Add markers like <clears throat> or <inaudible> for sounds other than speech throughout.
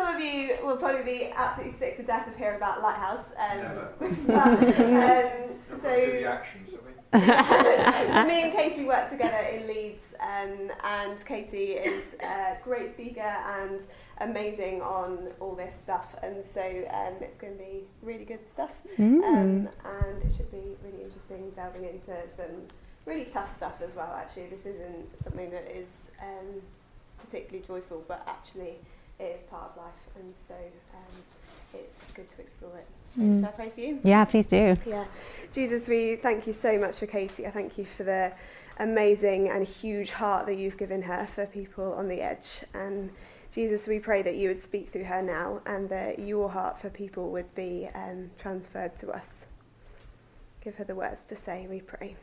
some of you will probably be absolutely sick to death of hearing about Lighthouse. Um, Never. <laughs> but, um, <laughs> so, the actions, have we? <laughs> so me and Katie work together in Leeds, um, and Katie is a great speaker and amazing on all this stuff, and so um, it's going to be really good stuff, Mm. um, and it should be really interesting delving into some really tough stuff as well. Actually, this isn't something that is um, particularly joyful, but actually it is part of life, and so um, it's good to explore it. So, Mm. shall I pray for you? yeah, please do. Yeah. Jesus, we thank you so much for Katie. I thank you for the amazing and huge heart that you've given her for people on the edge. And Jesus, we pray that you would speak through her now and that your heart for people would be um, transferred to us. Give her the words to say, we pray.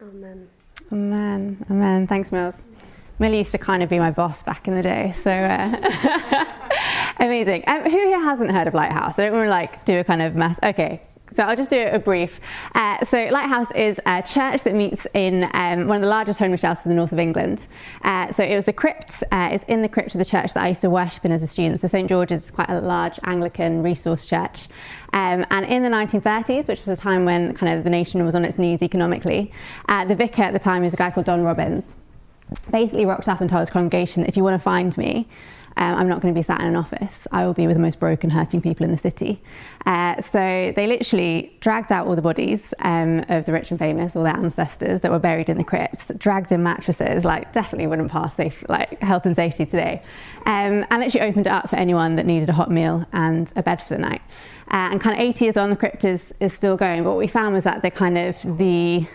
Amen. Amen. Amen. Thanks, Mills. Millie used to kind of be my boss back in the day, so uh, <laughs> amazing. Um, who here hasn't heard of Lighthouse? I don't want to like do a kind of mass. Okay, so I'll just do a brief. Uh, so Lighthouse is a church that meets in um, one of the largest homeless shelters in the north of England. Uh, so it was the crypt. Uh, it's in the crypt of the church that I used to worship in as a student. So St George's is quite a large Anglican resource church. Um, and in the 1930s, which was a time when kind of the nation was on its knees economically, uh, the vicar at the time was a guy called Don Robbins basically rocked up and told his congregation, if you want to find me, um, I'm not going to be sat in an office. I will be with the most broken, hurting people in the city. Uh, so they literally dragged out all the bodies um, of the rich and famous, all their ancestors that were buried in the crypts, dragged in mattresses, like definitely wouldn't pass safe, like health and safety today, um, and actually opened it up for anyone that needed a hot meal and a bed for the night. Uh, and kind of 80 years on, the crypt is, is still going. But what we found was that the kind of the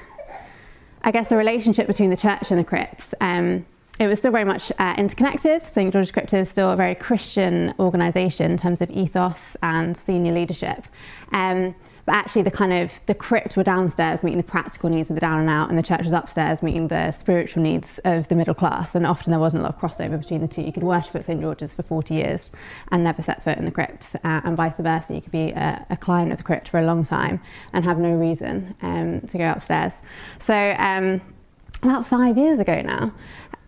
I guess the relationship between the church and the crypts, um, it was still very much uh, interconnected. St George's Crypt is still a very Christian organisation in terms of ethos and senior leadership. Um, but actually, the kind of the crypt were downstairs meeting the practical needs of the down and out, and the church was upstairs meeting the spiritual needs of the middle class. And often there wasn't a lot of crossover between the two. You could worship at St George's for 40 years and never set foot in the crypt, uh, and vice versa. You could be a, a client of the crypt for a long time and have no reason um, to go upstairs. So. Um, about five years ago now.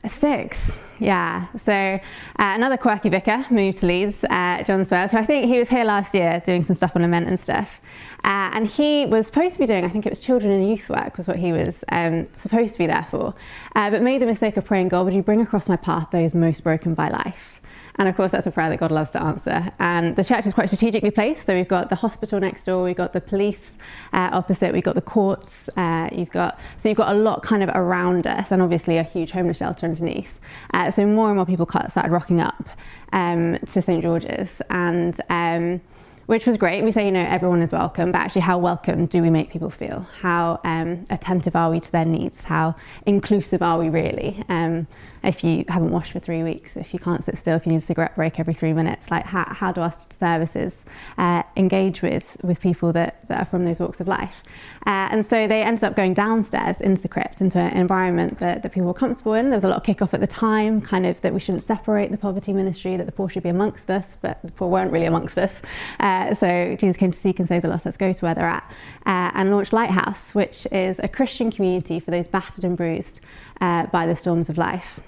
Six, yeah. So uh, another quirky vicar moved to Leeds, uh, John Swales, who I think he was here last year doing some stuff on lament and stuff. Uh, and he was supposed to be doing, I think it was children and youth work, was what he was um, supposed to be there for. Uh, but made the mistake of praying, God, would you bring across my path those most broken by life? And of course, that's a prayer that God loves to answer. And the church is quite strategically placed. So we've got the hospital next door, we've got the police uh, opposite, we've got the courts. Uh, you've got so you've got a lot kind of around us, and obviously a huge homeless shelter underneath. Uh, so more and more people started rocking up um, to St George's, and um, which was great. We say, you know, everyone is welcome, but actually, how welcome do we make people feel? How um, attentive are we to their needs? How inclusive are we really? Um, if you haven't washed for three weeks, if you can't sit still, if you need a cigarette break every three minutes, like how, how do our services uh, engage with, with people that, that are from those walks of life? Uh, and so they ended up going downstairs into the crypt, into an environment that, that people were comfortable in. There was a lot of kick off at the time, kind of that we shouldn't separate the poverty ministry, that the poor should be amongst us, but the poor weren't really amongst us. Uh, so Jesus came to seek and save the lost, let's go to where they're at, uh, and launched Lighthouse, which is a Christian community for those battered and bruised uh, by the storms of life.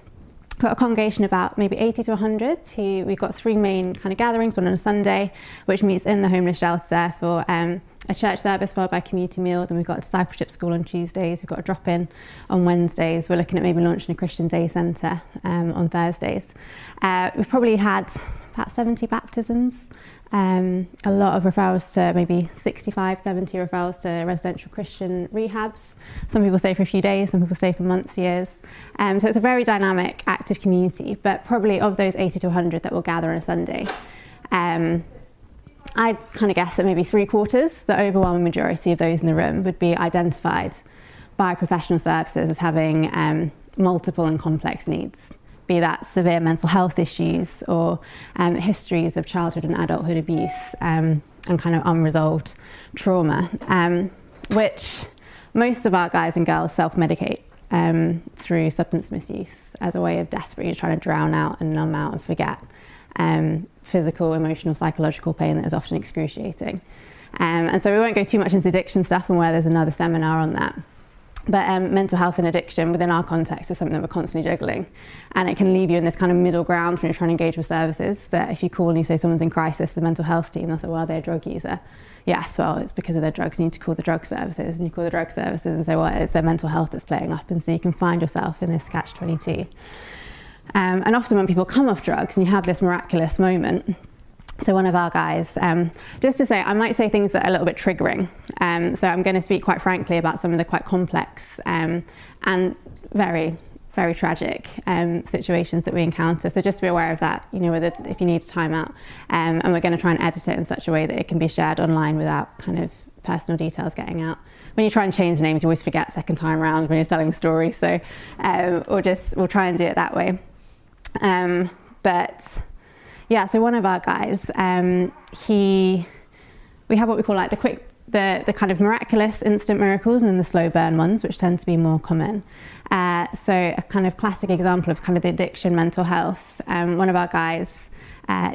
Got a congregation about maybe 80 to 100 who we've got three main kind of gatherings one on a sunday which meets in the homeless shelter for um, a church service followed by community meal. Then we've got discipleship school on tuesdays. We've got a drop-in on wednesdays. We're looking at maybe launching a christian day centre um, on thursdays. Uh, we've probably had about 70 baptisms um, a lot of referrals to maybe 65, 70 referrals to residential Christian rehabs. Some people stay for a few days, some people stay for months, years. Um, so it's a very dynamic, active community, but probably of those 80 to 100 that will gather on a Sunday, um, I kind of guess that maybe three quarters, the overwhelming majority of those in the room, would be identified by professional services as having um, multiple and complex needs be that severe mental health issues or um, histories of childhood and adulthood abuse um, and kind of unresolved trauma, um, which most of our guys and girls self medicate um, through substance misuse as a way of desperately trying to drown out and numb out and forget um, physical, emotional, psychological pain that is often excruciating. And so we won't go too much into addiction stuff and where there's another seminar on that. But um, mental health and addiction within our context is something that we're constantly juggling. And it can leave you in this kind of middle ground when you're trying to engage with services. That if you call and you say someone's in crisis, the mental health team, they'll say, well, they're a drug user. Yes, well, it's because of their drugs. You need to call the drug services. And you call the drug services and say, well, it's their mental health that's playing up. And so you can find yourself in this catch 22. Um, and often when people come off drugs and you have this miraculous moment, so one of our guys, um, just to say, I might say things that are a little bit triggering. Um, so I'm going to speak quite frankly about some of the quite complex um, and very, very tragic um, situations that we encounter. So just be aware of that, you know, whether if you need a timeout, um, and we're going to try and edit it in such a way that it can be shared online without kind of personal details getting out. When you try and change names, you always forget second time around when you're telling the story. So um, we'll just we'll try and do it that way. but yeah, so one of our guys, um, he, we have what we call like the quick, the, the kind of miraculous instant miracles and then the slow burn ones, which tend to be more common. Uh, so a kind of classic example of kind of the addiction mental health. Um, one of our guys, uh,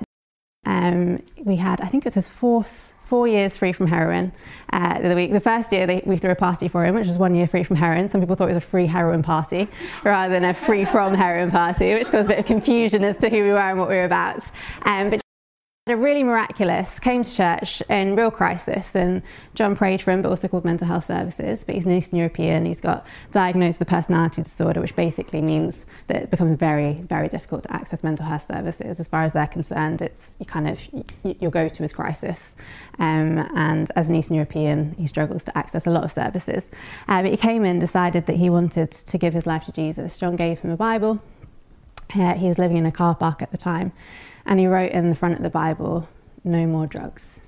um, we had, I think it was his fourth four years free from heroin uh, the week. The first year they, we threw a party for him, which was one year free from heroin. Some people thought it was a free heroin party rather than a free from heroin party, which caused a bit of confusion as to who we were and what we were about. Um, but a really miraculous, came to church in real crisis, and John prayed for him, but also called mental health services. But he's an Eastern European, he's got diagnosed with personality disorder, which basically means that it becomes very, very difficult to access mental health services. As far as they're concerned, it's you kind of your go to is crisis. Um, and as an Eastern European, he struggles to access a lot of services. Uh, but he came in, decided that he wanted to give his life to Jesus. John gave him a Bible. Uh, he was living in a car park at the time and he wrote in the front of the Bible, no more drugs.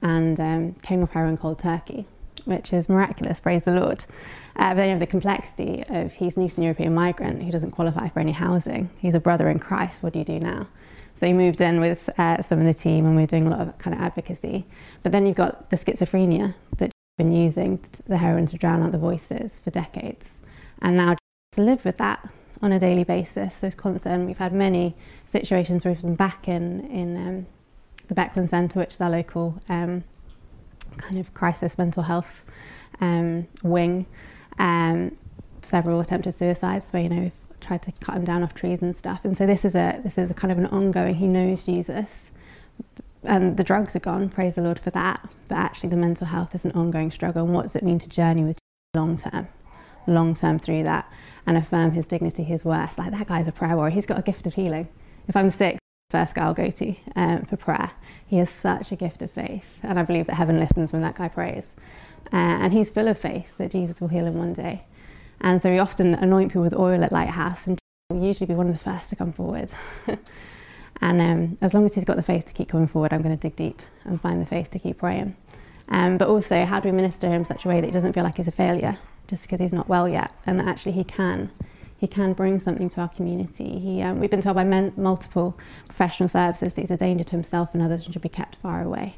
And um, came off heroin cold turkey, which is miraculous, praise the Lord. Uh, but then you have the complexity of he's an Eastern European migrant who doesn't qualify for any housing. He's a brother in Christ. What do you do now? So he moved in with uh, some of the team and we are doing a lot of kind of advocacy. But then you've got the schizophrenia that been using the heroin to drown out the voices for decades. And now to live with that on a daily basis. There's constant. We've had many situations where we've been back in in um, the Becklin Centre, which is our local um, kind of crisis mental health um, wing. Um, several attempted suicides where you know we've tried to cut him down off trees and stuff. And so this is a this is a kind of an ongoing. He knows Jesus. And the drugs are gone, praise the Lord for that. But actually, the mental health is an ongoing struggle. And what does it mean to journey with long term? Long term through that and affirm his dignity, his worth. Like that guy's a prayer warrior. He's got a gift of healing. If I'm sick, first guy I'll go to um, for prayer. He has such a gift of faith, and I believe that heaven listens when that guy prays. Uh, and he's full of faith that Jesus will heal him one day. And so we often anoint people with oil at Lighthouse, and will usually be one of the first to come forward. <laughs> and um, as long as he's got the faith to keep coming forward, I'm going to dig deep and find the faith to keep praying. Um, but also, how do we minister him in such a way that he doesn't feel like he's a failure? Just because he's not well yet, and that actually he can. He can bring something to our community. He, um, we've been told by men, multiple professional services that he's a danger to himself and others and should be kept far away.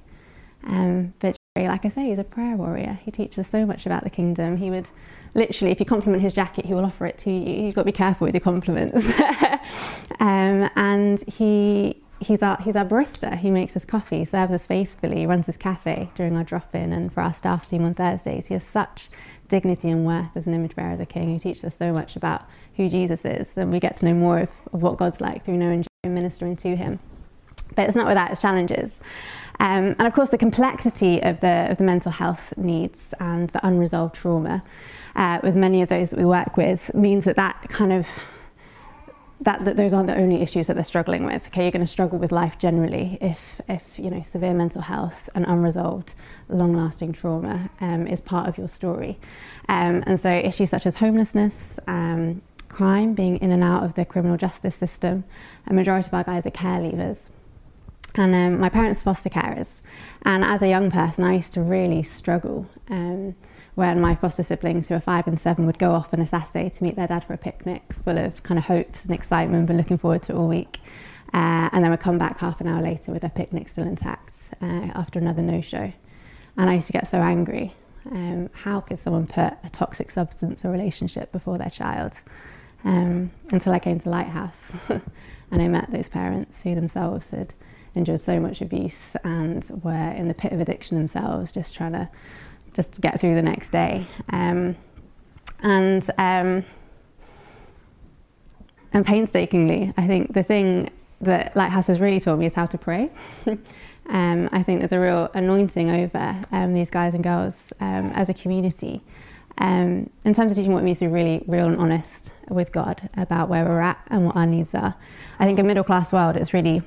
Um, but like I say, he's a prayer warrior. He teaches so much about the kingdom. He would literally, if you compliment his jacket, he will offer it to you. You've got to be careful with your compliments. <laughs> um, and he he's our he's our barista. He makes us coffee, serves us faithfully, runs his cafe during our drop in, and for our staff team on Thursdays. He has such dignity and worth as an image bearer of the King, who teaches us so much about who Jesus is, and we get to know more of, of what God's like through knowing and ministering to Him. But it's not without its challenges. Um, and of course, the complexity of the, of the mental health needs and the unresolved trauma uh, with many of those that we work with means that that kind of that, that those aren't the only issues that they're struggling with. Okay, you're going to struggle with life generally if, if you know severe mental health and unresolved, long-lasting trauma um, is part of your story. Um, and so issues such as homelessness, um, crime, being in and out of the criminal justice system. A majority of our guys are care leavers. And um, my parents are foster carers. And as a young person, I used to really struggle. Um, when my foster siblings, who are five and seven, would go off on a Saturday to meet their dad for a picnic, full of kind of hopes and excitement, but looking forward to all week. Uh, and then would come back half an hour later with their picnic still intact uh, after another no show. And I used to get so angry. Um, how could someone put a toxic substance or relationship before their child? Um, until I came to Lighthouse <laughs> and I met those parents who themselves had endured so much abuse and were in the pit of addiction themselves, just trying to just to get through the next day. Um, And um, and painstakingly, I think the thing that Lighthouse has really taught me is how to pray. <laughs> um, I think there's a real anointing over um, these guys and girls um, as a community um, in terms of teaching what it means to be really real and honest with God about where we're at and what our needs are. I think a middle class world is really,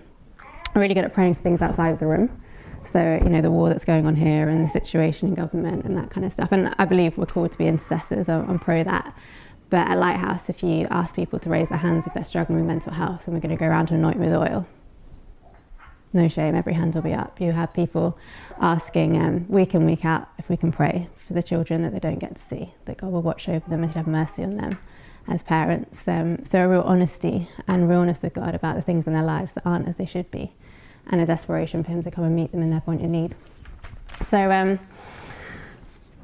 really good at praying for things outside of the room. So, you know, the war that's going on here and the situation in government and that kind of stuff. And I believe we're called to be intercessors. I'm pro that. But at Lighthouse, if you ask people to raise their hands if they're struggling with mental health, and we're going to go around and anoint with oil, no shame, every hand will be up. You have people asking um, week in, week out if we can pray for the children that they don't get to see, that God will watch over them and have mercy on them as parents. Um, so, a real honesty and realness with God about the things in their lives that aren't as they should be, and a desperation for Him to come and meet them in their point of need. So, um,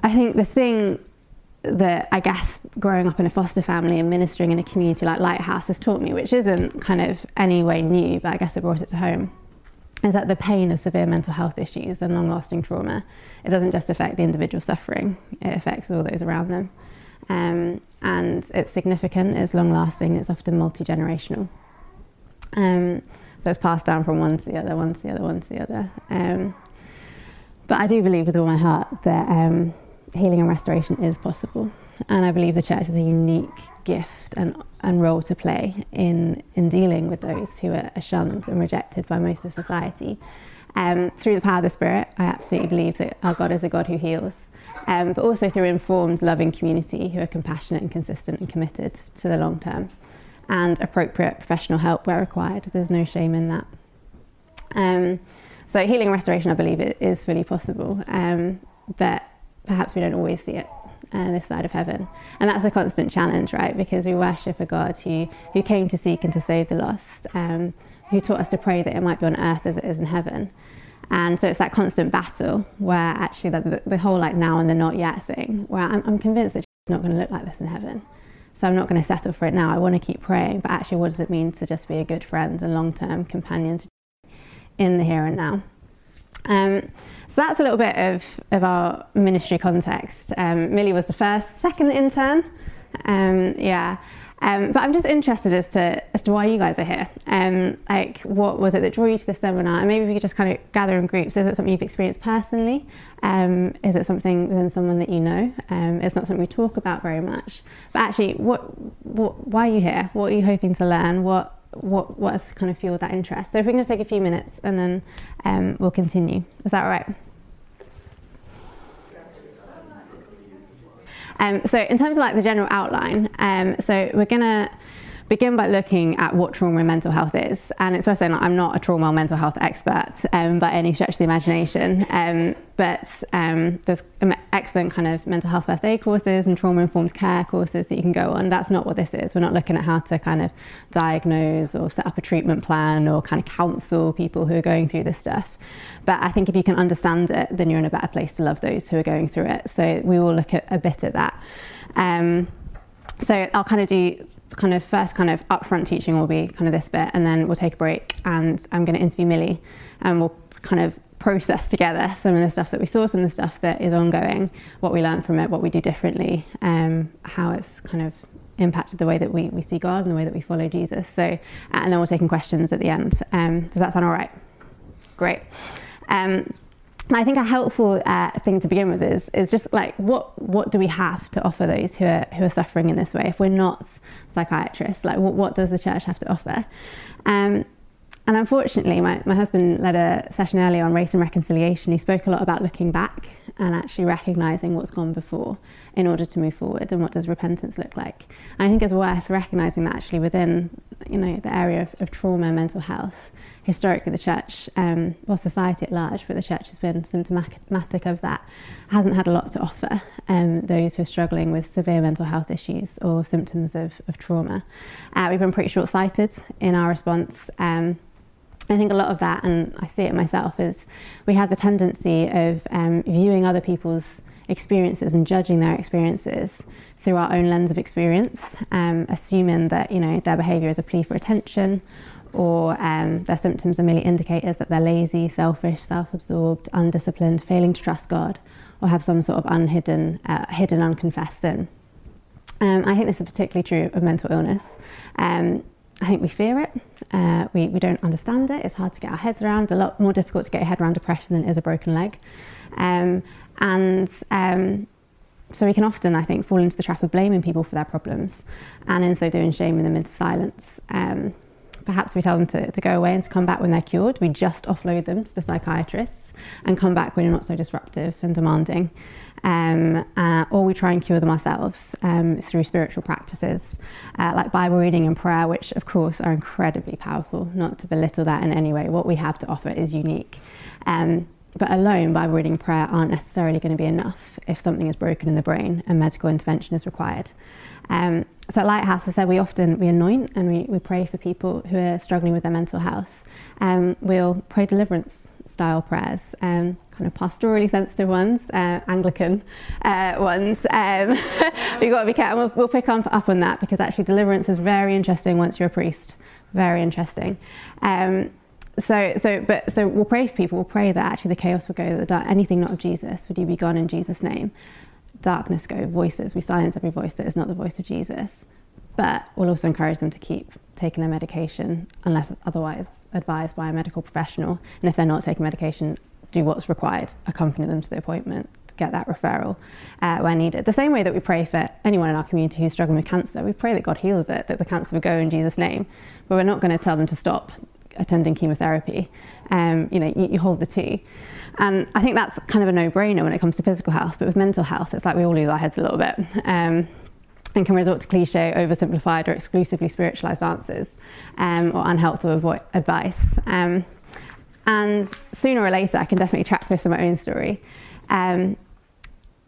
I think the thing that I guess growing up in a foster family and ministering in a community like Lighthouse has taught me, which isn't kind of any way new, but I guess it brought it to home, is that the pain of severe mental health issues and long lasting trauma, it doesn't just affect the individual suffering, it affects all those around them. Um, and it's significant, it's long lasting, it's often multi generational. Um, so it's passed down from one to the other, one to the other, one to the other. Um, but I do believe with all my heart that um, healing and restoration is possible. And I believe the church has a unique gift and, and role to play in, in dealing with those who are shunned and rejected by most of society. Um, through the power of the Spirit, I absolutely believe that our God is a God who heals, um, but also through informed, loving community who are compassionate and consistent and committed to the long term, and appropriate professional help where required. There's no shame in that. Um, so, healing and restoration, I believe, is fully possible, um, but perhaps we don't always see it uh, this side of heaven. And that's a constant challenge, right? Because we worship a God who, who came to seek and to save the lost, um, who taught us to pray that it might be on earth as it is in heaven. And so it's that constant battle where actually the, the whole like now and the not yet thing, where I'm, I'm convinced that it's not going to look like this in heaven. So I'm not going to settle for it now. I want to keep praying. But actually, what does it mean to just be a good friend and long term companion in the here and now? Um, so that's a little bit of, of our ministry context. Um, Millie was the first, second intern. Um, yeah. Um, but I'm just interested as to as to why you guys are here. Um, like, what was it that drew you to the seminar? And maybe we could just kind of gather in groups. Is it something you've experienced personally? Um, is it something within someone that you know? Um, it's not something we talk about very much. But actually, what, what, why are you here? What are you hoping to learn? What what what has kind of fueled that interest. So if we can just take a few minutes and then um, we'll continue. Is that all right? Um, so in terms of like the general outline, um, so we're gonna begin by looking at what trauma and mental health is. And it's worth saying like, I'm not a trauma or mental health expert um, by any stretch of the imagination, um, but um, there's excellent kind of mental health first aid courses and trauma informed care courses that you can go on. That's not what this is. We're not looking at how to kind of diagnose or set up a treatment plan or kind of counsel people who are going through this stuff. But I think if you can understand it, then you're in a better place to love those who are going through it. So we will look at a bit at that. Um, so I'll kind of do kind of first kind of upfront teaching will be kind of this bit, and then we'll take a break, and I'm going to interview Millie, and we'll kind of process together some of the stuff that we saw, some of the stuff that is ongoing, what we learned from it, what we do differently, um, how it's kind of impacted the way that we, we see God and the way that we follow Jesus. So, and then we're taking questions at the end. Um, does that sound all right? Great. Um, I think a helpful uh, thing to begin with is is just like what what do we have to offer those who are who are suffering in this way? If we're not psychiatrists, like what, what does the church have to offer? Um, and unfortunately, my, my husband led a session earlier on race and reconciliation. He spoke a lot about looking back and actually recognizing what's gone before in order to move forward and what does repentance look like. And I think it's worth recognizing that actually within you know the area of, of trauma and mental health historically the church, um, well, society at large, but the church has been symptomatic of that, hasn't had a lot to offer um, those who are struggling with severe mental health issues or symptoms of, of trauma. Uh, we've been pretty short sighted in our response. Um, I think a lot of that, and I see it myself, is we have the tendency of um, viewing other people's experiences and judging their experiences through our own lens of experience, um, assuming that you know their behaviour is a plea for attention or um, their symptoms are merely indicators that they're lazy, selfish, self-absorbed, undisciplined, failing to trust God, or have some sort of unhidden, uh, hidden, unconfessed sin. Um, I think this is particularly true of mental illness. Um, I think we fear it. Uh, we, we don't understand it. It's hard to get our heads around. A lot more difficult to get your head around depression than it is a broken leg. Um, and um, so we can often, I think, fall into the trap of blaming people for their problems, and in so doing, shaming them into silence. Um, perhaps we tell them to, to go away and to come back when they're cured. We just offload them to the psychiatrists and come back when you're not so disruptive and demanding. Um, uh, or we try and cure them ourselves um, through spiritual practices uh, like Bible reading and prayer, which of course are incredibly powerful, not to belittle that in any way. What we have to offer is unique. Um, but alone, Bible reading and prayer aren't necessarily going to be enough if something is broken in the brain and medical intervention is required. Um, so at Lighthouse, I said we often we anoint and we, we pray for people who are struggling with their mental health. Um, we'll pray deliverance style prayers, um, kind of pastorally sensitive ones, uh, Anglican uh, ones. Um, <laughs> we've got to be careful. We'll, we'll pick up, up on that because actually deliverance is very interesting once you're a priest. Very interesting. Um, so, so, but so we'll pray for people. We'll pray that actually the chaos will go. That dark, anything not of Jesus would you be gone in Jesus' name. Darkness go. Voices. We silence every voice that is not the voice of Jesus. But we'll also encourage them to keep taking their medication unless otherwise advised by a medical professional. And if they're not taking medication, do what's required, accompany them to the appointment, get that referral uh, where needed. The same way that we pray for anyone in our community who's struggling with cancer, we pray that God heals it, that the cancer will go in Jesus' name. But we're not going to tell them to stop attending chemotherapy. Um, you know, you, you, hold the two. And I think that's kind of a no-brainer when it comes to physical health. But with mental health, it's like we all lose our heads a little bit. Um, and can resort to cliche, oversimplified, or exclusively spiritualized answers um, or unhelpful avo- advice. Um, and sooner or later, I can definitely track this in my own story, um,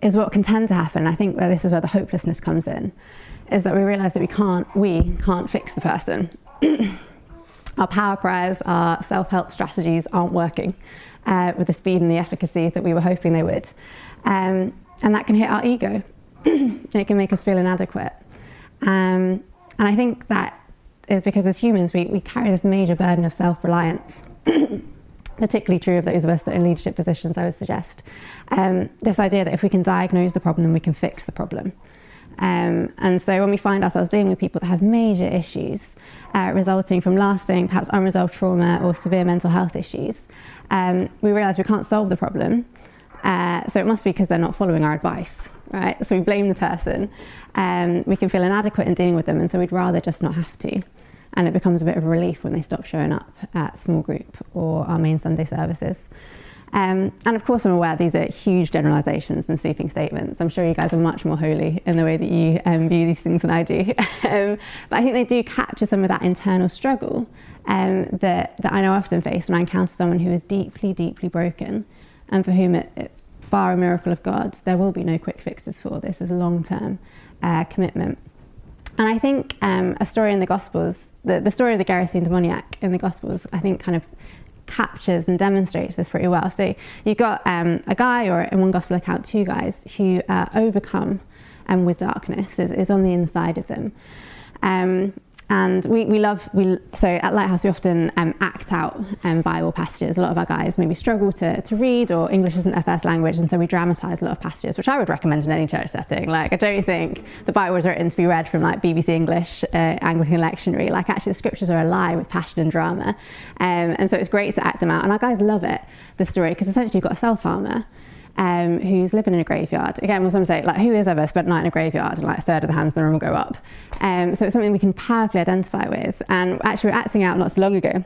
is what can tend to happen. I think where this is where the hopelessness comes in, is that we realize that we can't, we can't fix the person. <clears throat> our power prayers, our self help strategies aren't working uh, with the speed and the efficacy that we were hoping they would. Um, and that can hit our ego <clears throat> it can make us feel inadequate. Um, and I think that is because as humans, we, we carry this major burden of self reliance. <clears throat> particularly true of those of us that are in leadership positions, I would suggest. Um, this idea that if we can diagnose the problem, then we can fix the problem. Um, and so when we find ourselves dealing with people that have major issues uh, resulting from lasting, perhaps unresolved trauma or severe mental health issues, um, we realise we can't solve the problem. Uh, so it must be because they're not following our advice right? So we blame the person. Um, we can feel inadequate in dealing with them, and so we'd rather just not have to. And it becomes a bit of a relief when they stop showing up at small group or our main Sunday services. Um, and of course, I'm aware these are huge generalizations and sweeping statements. I'm sure you guys are much more holy in the way that you um, view these things than I do. <laughs> um, but I think they do capture some of that internal struggle um, that, that I know often face when I encounter someone who is deeply, deeply broken and for whom it, it bar a miracle of God, there will be no quick fixes for this. There's a long term uh, commitment. And I think um, a story in the Gospels, the, the story of the Gerasene demoniac in the Gospels, I think kind of captures and demonstrates this pretty well. So you've got um, a guy, or in one Gospel account, two guys who uh, overcome um, with darkness, is, is on the inside of them. Um, and we, we love, we, so at Lighthouse, we often um, act out um, Bible passages. A lot of our guys maybe struggle to, to read, or English isn't their first language, and so we dramatise a lot of passages, which I would recommend in any church setting. Like, I don't think the Bible was written to be read from like BBC English, uh, Anglican lectionary. Like, actually, the scriptures are alive with passion and drama. Um, and so it's great to act them out. And our guys love it, the story, because essentially you've got a self harmer um, who's living in a graveyard. Again, some say, like, who has ever spent a night in a graveyard and like a third of the hands in the room will go up? Um, so it's something we can powerfully identify with. And actually, we are acting out not so long ago.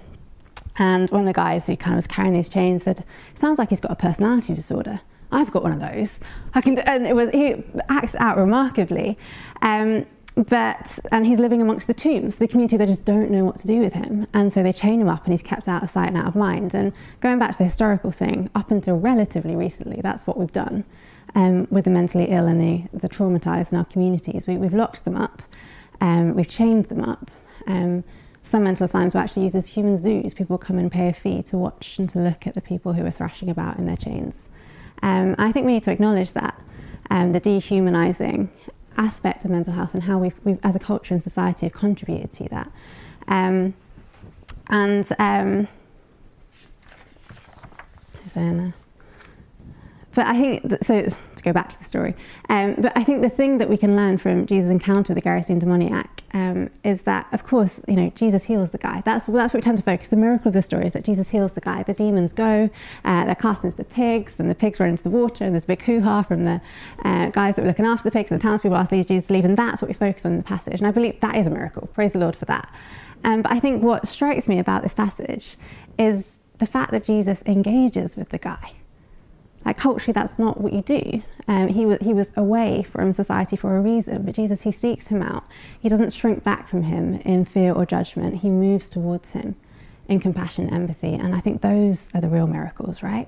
And one of the guys who kind of was carrying these chains said, sounds like he's got a personality disorder. I've got one of those. I can, and it was, he acts out remarkably. Um, but and he's living amongst the tombs the community they just don't know what to do with him. And so they chain him up and he's kept out of sight and out of mind. And going back to the historical thing up until relatively recently that's what we've done um, with the mentally ill and the, the traumatized in our communities. We, have locked them up um, we've chained them up. Um, some mental asylums were actually used as human zoos. People come and pay a fee to watch and to look at the people who are thrashing about in their chains. Um, i think we need to acknowledge that um, the dehumanizing aspect of mental health and how we've, we've as a culture and society, have contributed to that. Um, and um, but I think that, so. Go back to the story. Um, but I think the thing that we can learn from Jesus' encounter with the Gerasene demoniac um, is that, of course, you know, Jesus heals the guy. That's, that's what we tend to focus. The miracle of the story is that Jesus heals the guy. The demons go, uh, they're cast into the pigs, and the pigs run into the water, and there's a big hoo-ha from the uh, guys that were looking after the pigs, and the townspeople ask Jesus to leave, and that's what we focus on in the passage. And I believe that is a miracle. Praise the Lord for that. Um, but I think what strikes me about this passage is the fact that Jesus engages with the guy. Like culturally, that's not what you do. Um, he was he was away from society for a reason, but Jesus he seeks him out. He doesn't shrink back from him in fear or judgment. He moves towards him in compassion, empathy, and I think those are the real miracles, right?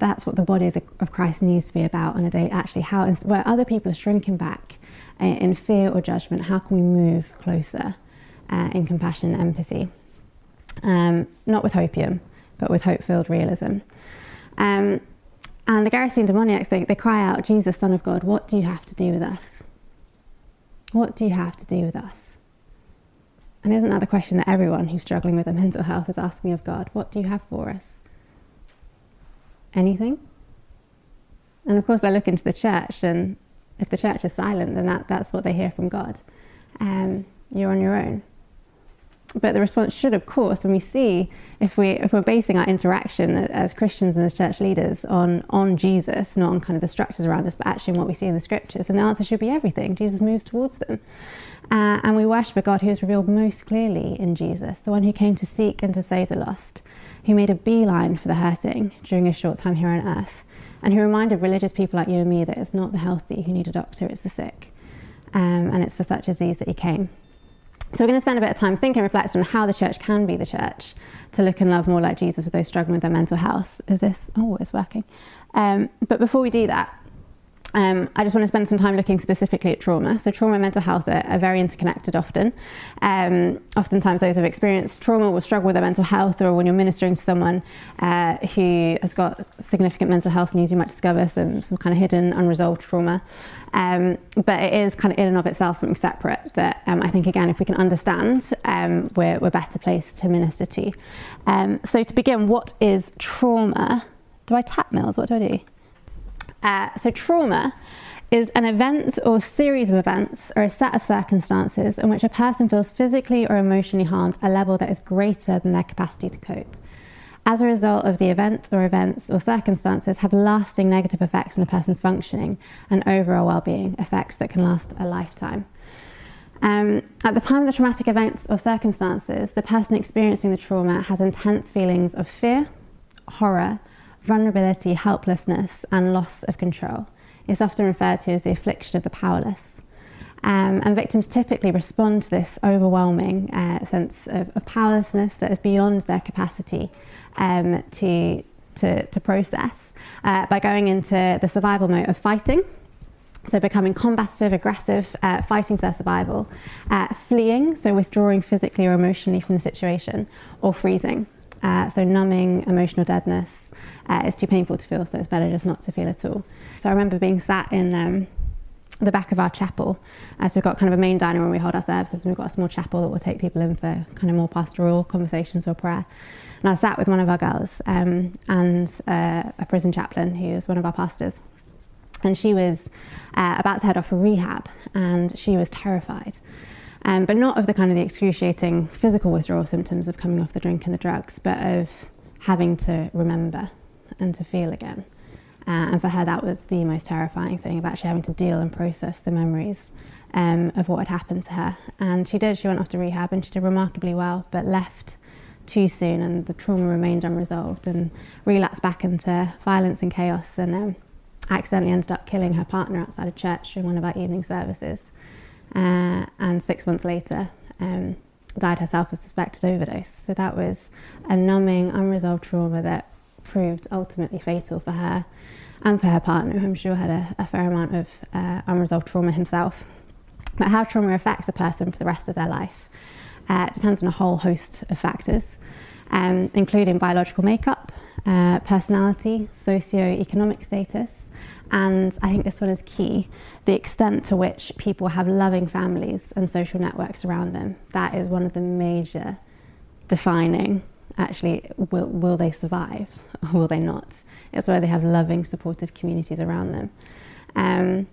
That's what the body of, the, of Christ needs to be about on a day. Actually, how where other people are shrinking back in, in fear or judgment, how can we move closer uh, in compassion, empathy? Um, not with hopium, but with hope-filled realism. Um, and the Gerasene demoniacs, they, they cry out, Jesus, Son of God, what do you have to do with us? What do you have to do with us? And isn't that the question that everyone who's struggling with their mental health is asking of God? What do you have for us? Anything? And of course, they look into the church, and if the church is silent, then that, that's what they hear from God. Um, you're on your own but the response should, of course, when we see if we if we're basing our interaction as Christians and as church leaders on on Jesus, not on kind of the structures around us, but actually on what we see in the scriptures, and the answer should be everything. Jesus moves towards them, uh, and we worship a God who is revealed most clearly in Jesus, the one who came to seek and to save the lost, who made a beeline for the hurting during his short time here on earth, and who reminded religious people like you and me that it's not the healthy who need a doctor, it's the sick, um, and it's for such as these that he came. So we're going to spend a bit of time thinking, and reflecting on how the church can be the church to look and love more like Jesus with those struggling with their mental health. Is this? Oh, it's working. Um, but before we do that, um, I just want to spend some time looking specifically at trauma. So, trauma and mental health are, are very interconnected often. Um, oftentimes, those who have experienced trauma will struggle with their mental health, or when you're ministering to someone uh, who has got significant mental health needs, you might discover some, some kind of hidden, unresolved trauma. Um, but it is kind of in and of itself something separate that um, I think, again, if we can understand, um, we're, we're better placed to minister to. Um, so, to begin, what is trauma? Do I tap Mills? What do I do? Uh, so, trauma is an event or series of events or a set of circumstances in which a person feels physically or emotionally harmed at a level that is greater than their capacity to cope. As a result of the event or events or circumstances have lasting negative effects on a person's functioning and overall well-being, effects that can last a lifetime. Um, at the time of the traumatic events or circumstances, the person experiencing the trauma has intense feelings of fear, horror, vulnerability, helplessness, and loss of control. It's often referred to as the affliction of the powerless. Um, and victims typically respond to this overwhelming uh, sense of, of, powerlessness that is beyond their capacity um, to, to, to, process uh, by going into the survival mode of fighting. So, becoming combative, aggressive, uh, fighting for their survival, uh, fleeing, so withdrawing physically or emotionally from the situation, or freezing, uh, so numbing, emotional deadness, uh, it's too painful to feel, so it's better just not to feel at all. So I remember being sat in um, the back of our chapel. Uh, so we've got kind of a main dining room we hold our services, and we've got a small chapel that will take people in for kind of more pastoral conversations or prayer. And I sat with one of our girls um, and uh, a prison chaplain who is one of our pastors. And she was uh, about to head off for rehab, and she was terrified. Um, but not of the kind of the excruciating physical withdrawal symptoms of coming off the drink and the drugs, but of having to remember and to feel again. Uh, and for her, that was the most terrifying thing of actually having to deal and process the memories um, of what had happened to her. And she did, she went off to rehab and she did remarkably well, but left too soon and the trauma remained unresolved and relapsed back into violence and chaos and um, accidentally ended up killing her partner outside of church during one of our evening services. Uh, and six months later, um, died herself of suspected overdose. So that was a numbing, unresolved trauma that proved ultimately fatal for her and for her partner, who I'm sure had a, a fair amount of uh, unresolved trauma himself. But how trauma affects a person for the rest of their life uh, depends on a whole host of factors, um, including biological makeup, uh, personality, socio-economic status, and I think this one is key the extent to which people have loving families and social networks around them. That is one of the major defining actually, will, will they survive or will they not? It's where they have loving, supportive communities around them. Um,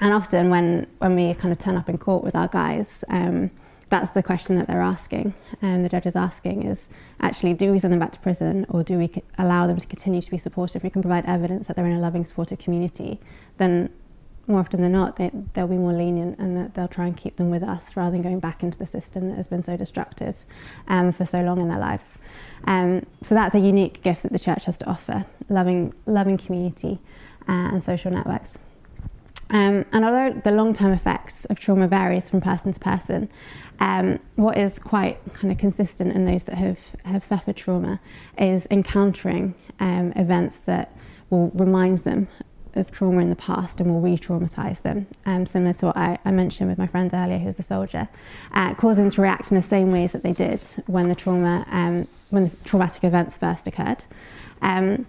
and often when, when we kind of turn up in court with our guys, um, that's the question that they're asking, and the judge is asking is actually, do we send them back to prison or do we allow them to continue to be supported? If we can provide evidence that they're in a loving, supportive community, then more often than not, they, they'll be more lenient and that they'll try and keep them with us rather than going back into the system that has been so destructive um, for so long in their lives. Um, so that's a unique gift that the church has to offer: loving, loving community uh, and social networks. Um, and although the long-term effects of trauma varies from person to person, um, what is quite kind of consistent in those that have, have suffered trauma is encountering um, events that will remind them of trauma in the past and will re-traumatize them, um, similar to what I, I, mentioned with my friend earlier, who's the soldier, uh, causing them to react in the same ways that they did when the trauma, um, when the traumatic events first occurred. Um,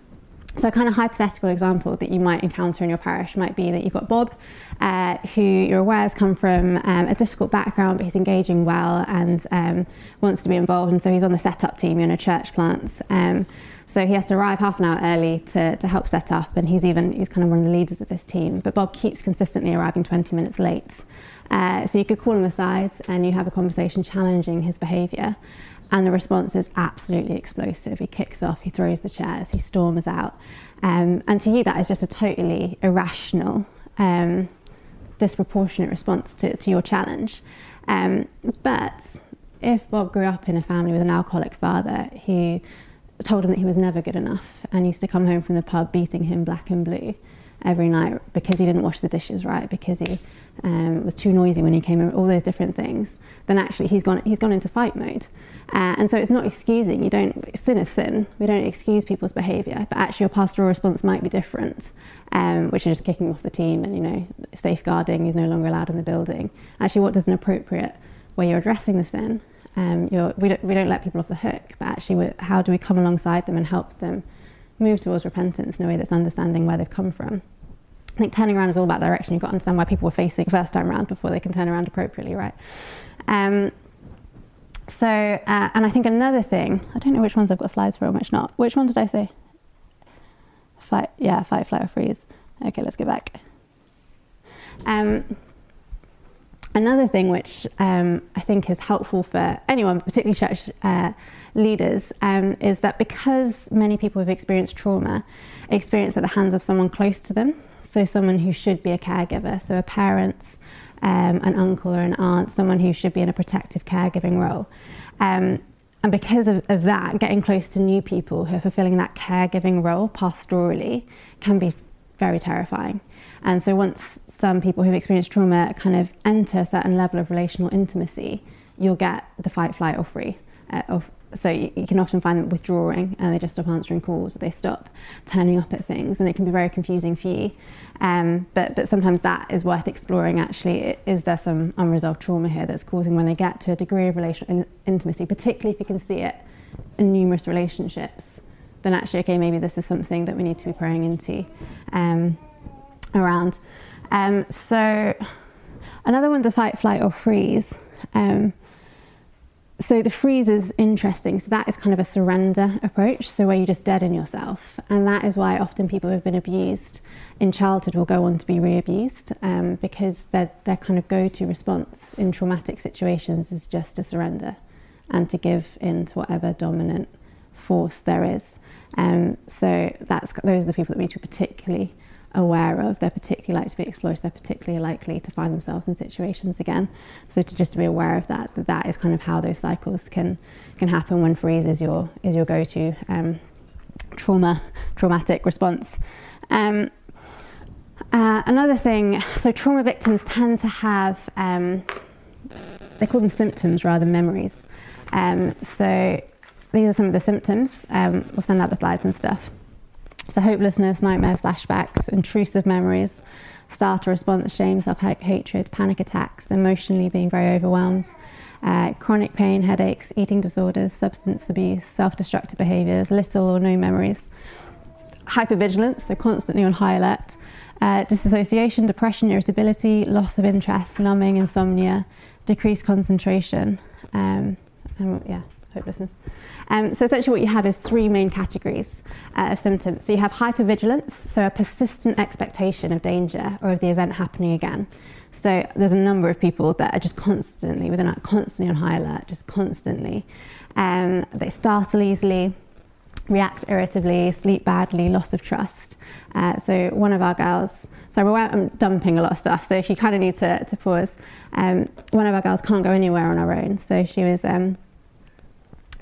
so, a kind of hypothetical example that you might encounter in your parish might be that you've got Bob, uh, who you're aware has come from um, a difficult background, but he's engaging well and um, wants to be involved. And so he's on the setup team in a church plant. Um, so he has to arrive half an hour early to, to help set up, and he's even he's kind of one of the leaders of this team. But Bob keeps consistently arriving 20 minutes late. Uh, so you could call him aside and you have a conversation challenging his behaviour. And the response is absolutely explosive. He kicks off, he throws the chairs, he storms out. Um, and to you, that is just a totally irrational, um, disproportionate response to, to your challenge. Um, but if Bob grew up in a family with an alcoholic father who told him that he was never good enough and used to come home from the pub beating him black and blue every night because he didn't wash the dishes right, because he um, was too noisy when he came in, all those different things, then actually he's gone, he's gone into fight mode. Uh, and so it's not excusing, you don't, sin is sin, we don't excuse people's behaviour, but actually your pastoral response might be different, um, which is just kicking off the team and, you know, safeguarding is no longer allowed in the building. Actually, what does an appropriate way you're addressing the sin um, we, don't, we don't let people off the hook, but actually, how do we come alongside them and help them move towards repentance in a way that's understanding where they've come from? I think turning around is all about direction. You've got to understand where people were facing first time around before they can turn around appropriately, right? Um, so, uh, and I think another thing, I don't know which ones I've got slides for and which not. Which one did I say? Fight, yeah, fight, flight, or freeze. Okay, let's go back. Um, Another thing which um, I think is helpful for anyone, particularly church uh, leaders, um, is that because many people have experienced trauma, experience at the hands of someone close to them, so someone who should be a caregiver, so a parent, um, an uncle or an aunt, someone who should be in a protective caregiving role. Um, and because of, of that, getting close to new people who are fulfilling that caregiving role pastorally can be very terrifying. And so once some people who've experienced trauma kind of enter a certain level of relational intimacy, you'll get the fight, flight, or free. Uh, of, so you, can often find them withdrawing and they just stop answering calls or they stop turning up at things and it can be very confusing for you. Um, but, but sometimes that is worth exploring actually. Is there some unresolved trauma here that's causing when they get to a degree of relational in- intimacy, particularly if you can see it in numerous relationships, then actually, okay, maybe this is something that we need to be praying into um, around. Um, so another one, the fight, flight, or freeze. Um, so the freeze is interesting. So that is kind of a surrender approach. So where you just deaden yourself, and that is why often people who have been abused in childhood will go on to be re-abused um, because their their kind of go-to response in traumatic situations is just to surrender and to give in to whatever dominant force there is. Um, so that's those are the people that we particularly aware of. They're particularly likely to be exploited. They're particularly likely to find themselves in situations again. So to just be aware of that, that that is kind of how those cycles can can happen when freeze is your is your go-to um, trauma traumatic response. Um, uh, another thing, so trauma victims tend to have um, they call them symptoms rather than memories. Um, so these are some of the symptoms. Um, we'll send out the slides and stuff. So, hopelessness, nightmares, flashbacks, intrusive memories, startle response, shame, self hatred, panic attacks, emotionally being very overwhelmed, uh, chronic pain, headaches, eating disorders, substance abuse, self destructive behaviours, little or no memories, hypervigilance, so constantly on high alert, uh, disassociation, depression, irritability, loss of interest, numbing, insomnia, decreased concentration, um, and yeah, hopelessness. Um, so essentially, what you have is three main categories uh, of symptoms. So you have hypervigilance, so a persistent expectation of danger or of the event happening again. So there's a number of people that are just constantly, within that, constantly on high alert, just constantly. Um, they startle easily, react irritably, sleep badly, loss of trust. Uh, so one of our girls, so I'm dumping a lot of stuff. So if you kind of need to, to pause, um, one of our girls can't go anywhere on her own. So she was um,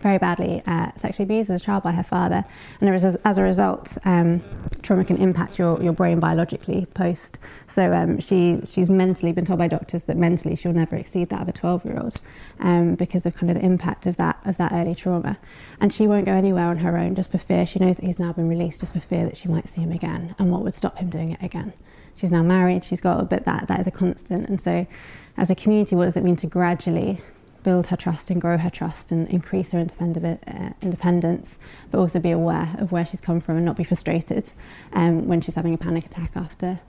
very badly uh, sexually abused as a child by her father, and as, as a result, um, trauma can impact your, your brain biologically post. So um, she she's mentally been told by doctors that mentally she'll never exceed that of a 12 year old um, because of kind of the impact of that of that early trauma, and she won't go anywhere on her own just for fear. She knows that he's now been released just for fear that she might see him again, and what would stop him doing it again she's now married, she's got, but that, that is a constant. And so, as a community, what does it mean to gradually build her trust and grow her trust and increase her uh, independence, but also be aware of where she's come from and not be frustrated um, when she's having a panic attack after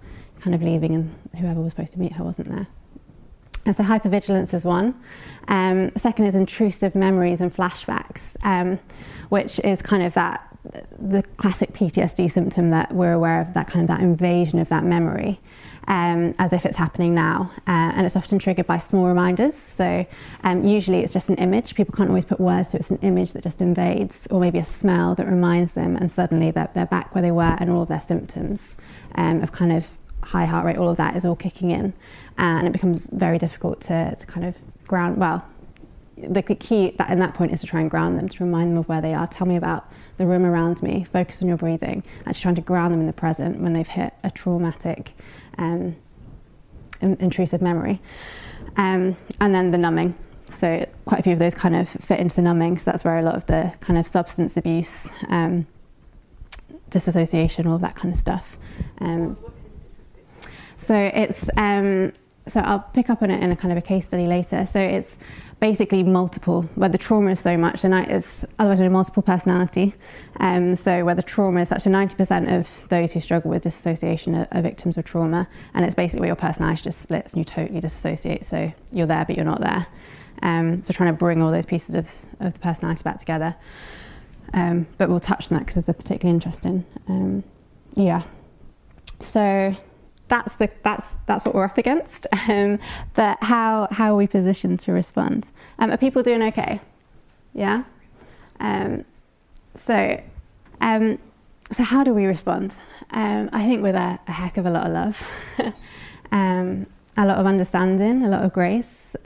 kind of leaving and whoever was supposed to meet her wasn't there. And so hypervigilance is one. Um, second is intrusive memories and flashbacks, um, which is kind of that the classic PTSD symptom that we're aware of, that kind of that invasion of that memory. Um, as if it's happening now. Uh, and it's often triggered by small reminders. So um, usually it's just an image. People can't always put words to it. It's an image that just invades, or maybe a smell that reminds them, and suddenly they're, they're back where they were, and all of their symptoms um, of kind of high heart rate, all of that is all kicking in. And it becomes very difficult to, to kind of ground, well, the, the key that in that point is to try and ground them, to remind them of where they are. Tell me about the room around me, focus on your breathing, actually trying to ground them in the present when they've hit a traumatic, um, in, intrusive memory. Um, and then the numbing. So, quite a few of those kind of fit into the numbing. So, that's where a lot of the kind of substance abuse, um, disassociation, all of that kind of stuff. Um, so, it's um, so I'll pick up on it in a kind of a case study later. So, it's basically multiple, where the trauma is so much, and it's otherwise a multiple personality. Um, so where the trauma is actually 90% of those who struggle with dissociation are, are, victims of trauma, and it's basically where your personality just splits and you totally disassociate. So you're there, but you're not there. Um, so trying to bring all those pieces of, of the personality back together. Um, but we'll touch on that because it's particularly interesting. Um, yeah. So that's the that's that's what we're up against. <laughs> Um, but how how are we positioned to respond? Um, are people doing okay? Yeah. Um, so um, so how do we respond? Um, I think with a, a, heck of a lot of love, <laughs> um, a lot of understanding, a lot of grace,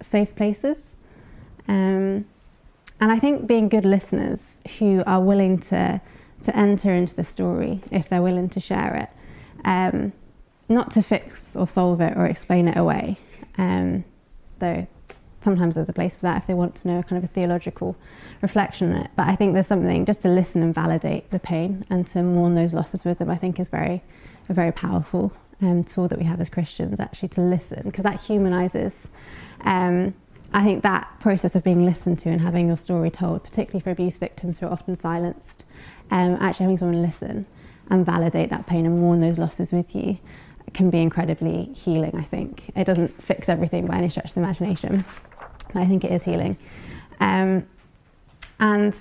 safe places, and I think being good listeners who are willing to to enter into the story if they're willing to share it um, not to fix or solve it or explain it away, um, though sometimes there's a place for that if they want to know kind of a theological reflection on it. But I think there's something just to listen and validate the pain and to mourn those losses with them. I think is very a very powerful um, tool that we have as Christians actually to listen because that humanizes. Um, I think that process of being listened to and having your story told, particularly for abuse victims who are often silenced, um, actually having someone listen and validate that pain and mourn those losses with you can be incredibly healing, I think. It doesn't fix everything by any stretch of the imagination, but I think it is healing. Um, and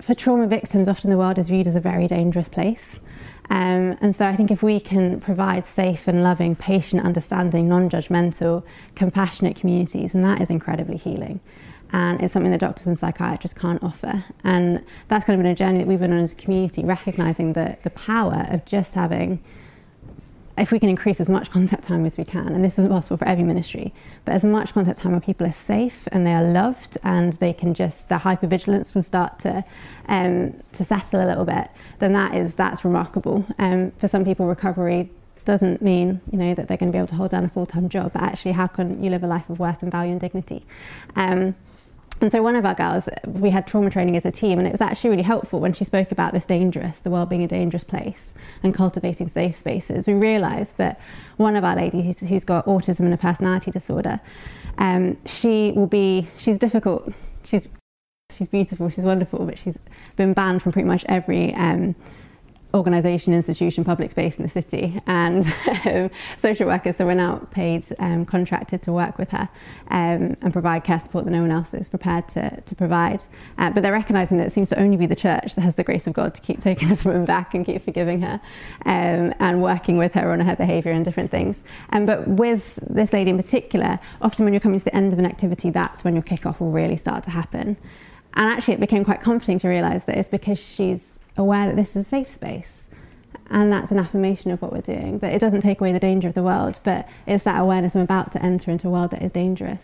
for trauma victims, often the world is viewed as a very dangerous place. Um, and so I think if we can provide safe and loving, patient, understanding, non judgmental, compassionate communities, and that is incredibly healing and it's something that doctors and psychiatrists can't offer. And that's kind of been a journey that we've been on as a community, recognizing the, the power of just having, if we can increase as much contact time as we can, and this isn't possible for every ministry, but as much contact time where people are safe and they are loved and they can just, their hypervigilance can start to, um, to settle a little bit, then that is, that's remarkable. Um, for some people, recovery doesn't mean you know that they're going to be able to hold down a full-time job but actually how can you live a life of worth and value and dignity um, and so one of our girls, we had trauma training as a team, and it was actually really helpful when she spoke about this dangerous, the world being a dangerous place, and cultivating safe spaces. We realised that one of our ladies who's got autism and a personality disorder, um, she will be, she's difficult, she's she's beautiful, she's wonderful, but she's been banned from pretty much every um, organisation, institution, public space in the city, and <laughs> um, social workers that were now paid, um, contracted to work with her um, and provide care support that no one else is prepared to, to provide. Uh, but they're recognising that it seems to only be the church that has the grace of God to keep taking <laughs> this woman back and keep forgiving her um, and working with her on her behaviour and different things. Um, but with this lady in particular, often when you're coming to the end of an activity, that's when your kick-off will really start to happen. And actually, it became quite comforting to realise that it's because she's aware that this is a safe space. And that's an affirmation of what we're doing. That it doesn't take away the danger of the world, but it's that awareness I'm about to enter into a world that is dangerous.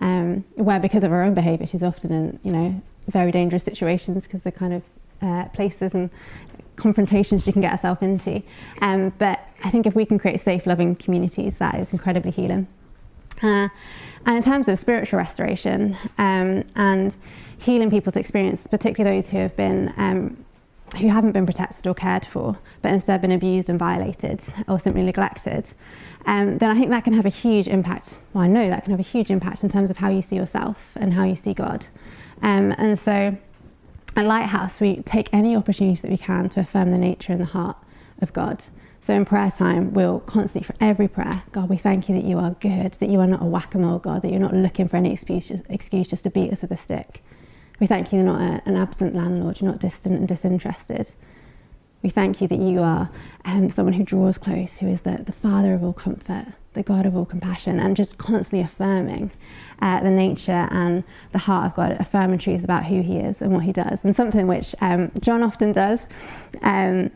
Um, where because of her own behaviour, she's often in you know very dangerous situations because the kind of uh, places and confrontations she can get herself into. Um, but I think if we can create safe, loving communities, that is incredibly healing. Uh, and in terms of spiritual restoration um, and healing people's experience, particularly those who have been um, who haven't been protected or cared for, but instead been abused and violated or simply neglected, um, then I think that can have a huge impact. Well, I know that can have a huge impact in terms of how you see yourself and how you see God. Um, and so at Lighthouse, we take any opportunity that we can to affirm the nature and the heart of God. So in prayer time, we'll constantly, for every prayer, God, we thank you that you are good, that you are not a whack a mole God, that you're not looking for any excuse, excuse just to beat us with a stick. We thank you you're not a, an absent landlord, you're not distant and disinterested. We thank you that you are um, someone who draws close, who is the, the Father of all comfort, the God of all compassion, and just constantly affirming uh, the nature and the heart of God, affirming truths about who He is and what He does. And something which um, John often does. Um,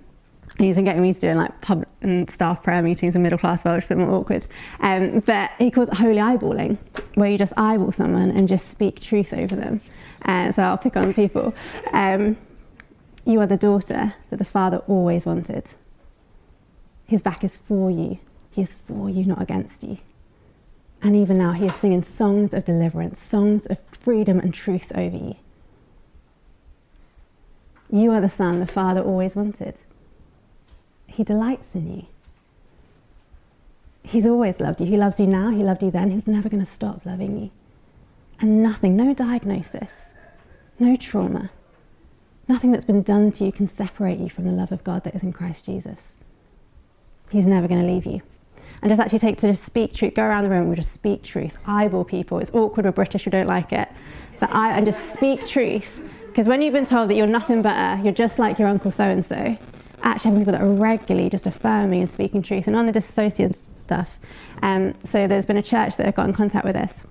he's been getting me to doing like public and staff prayer meetings in middle class Welsh, a bit more awkward. Um, but he calls it holy eyeballing, where you just eyeball someone and just speak truth over them. Uh, so I'll pick on people. Um, you are the daughter that the father always wanted. His back is for you. He is for you, not against you. And even now, he is singing songs of deliverance, songs of freedom and truth over you. You are the son the father always wanted. He delights in you. He's always loved you. He loves you now, he loved you then, he's never going to stop loving you. And nothing, no diagnosis, no trauma, nothing that's been done to you can separate you from the love of God that is in Christ Jesus. He's never going to leave you. And just actually take to just speak truth, go around the room, we'll just speak truth, eyeball people. It's awkward, we're British, we don't like it. But I, and just speak truth. Because when you've been told that you're nothing but a, you're just like your uncle so and so, actually having people that are regularly just affirming and speaking truth. And on the disassociation stuff, um, so there's been a church that have got in contact with us.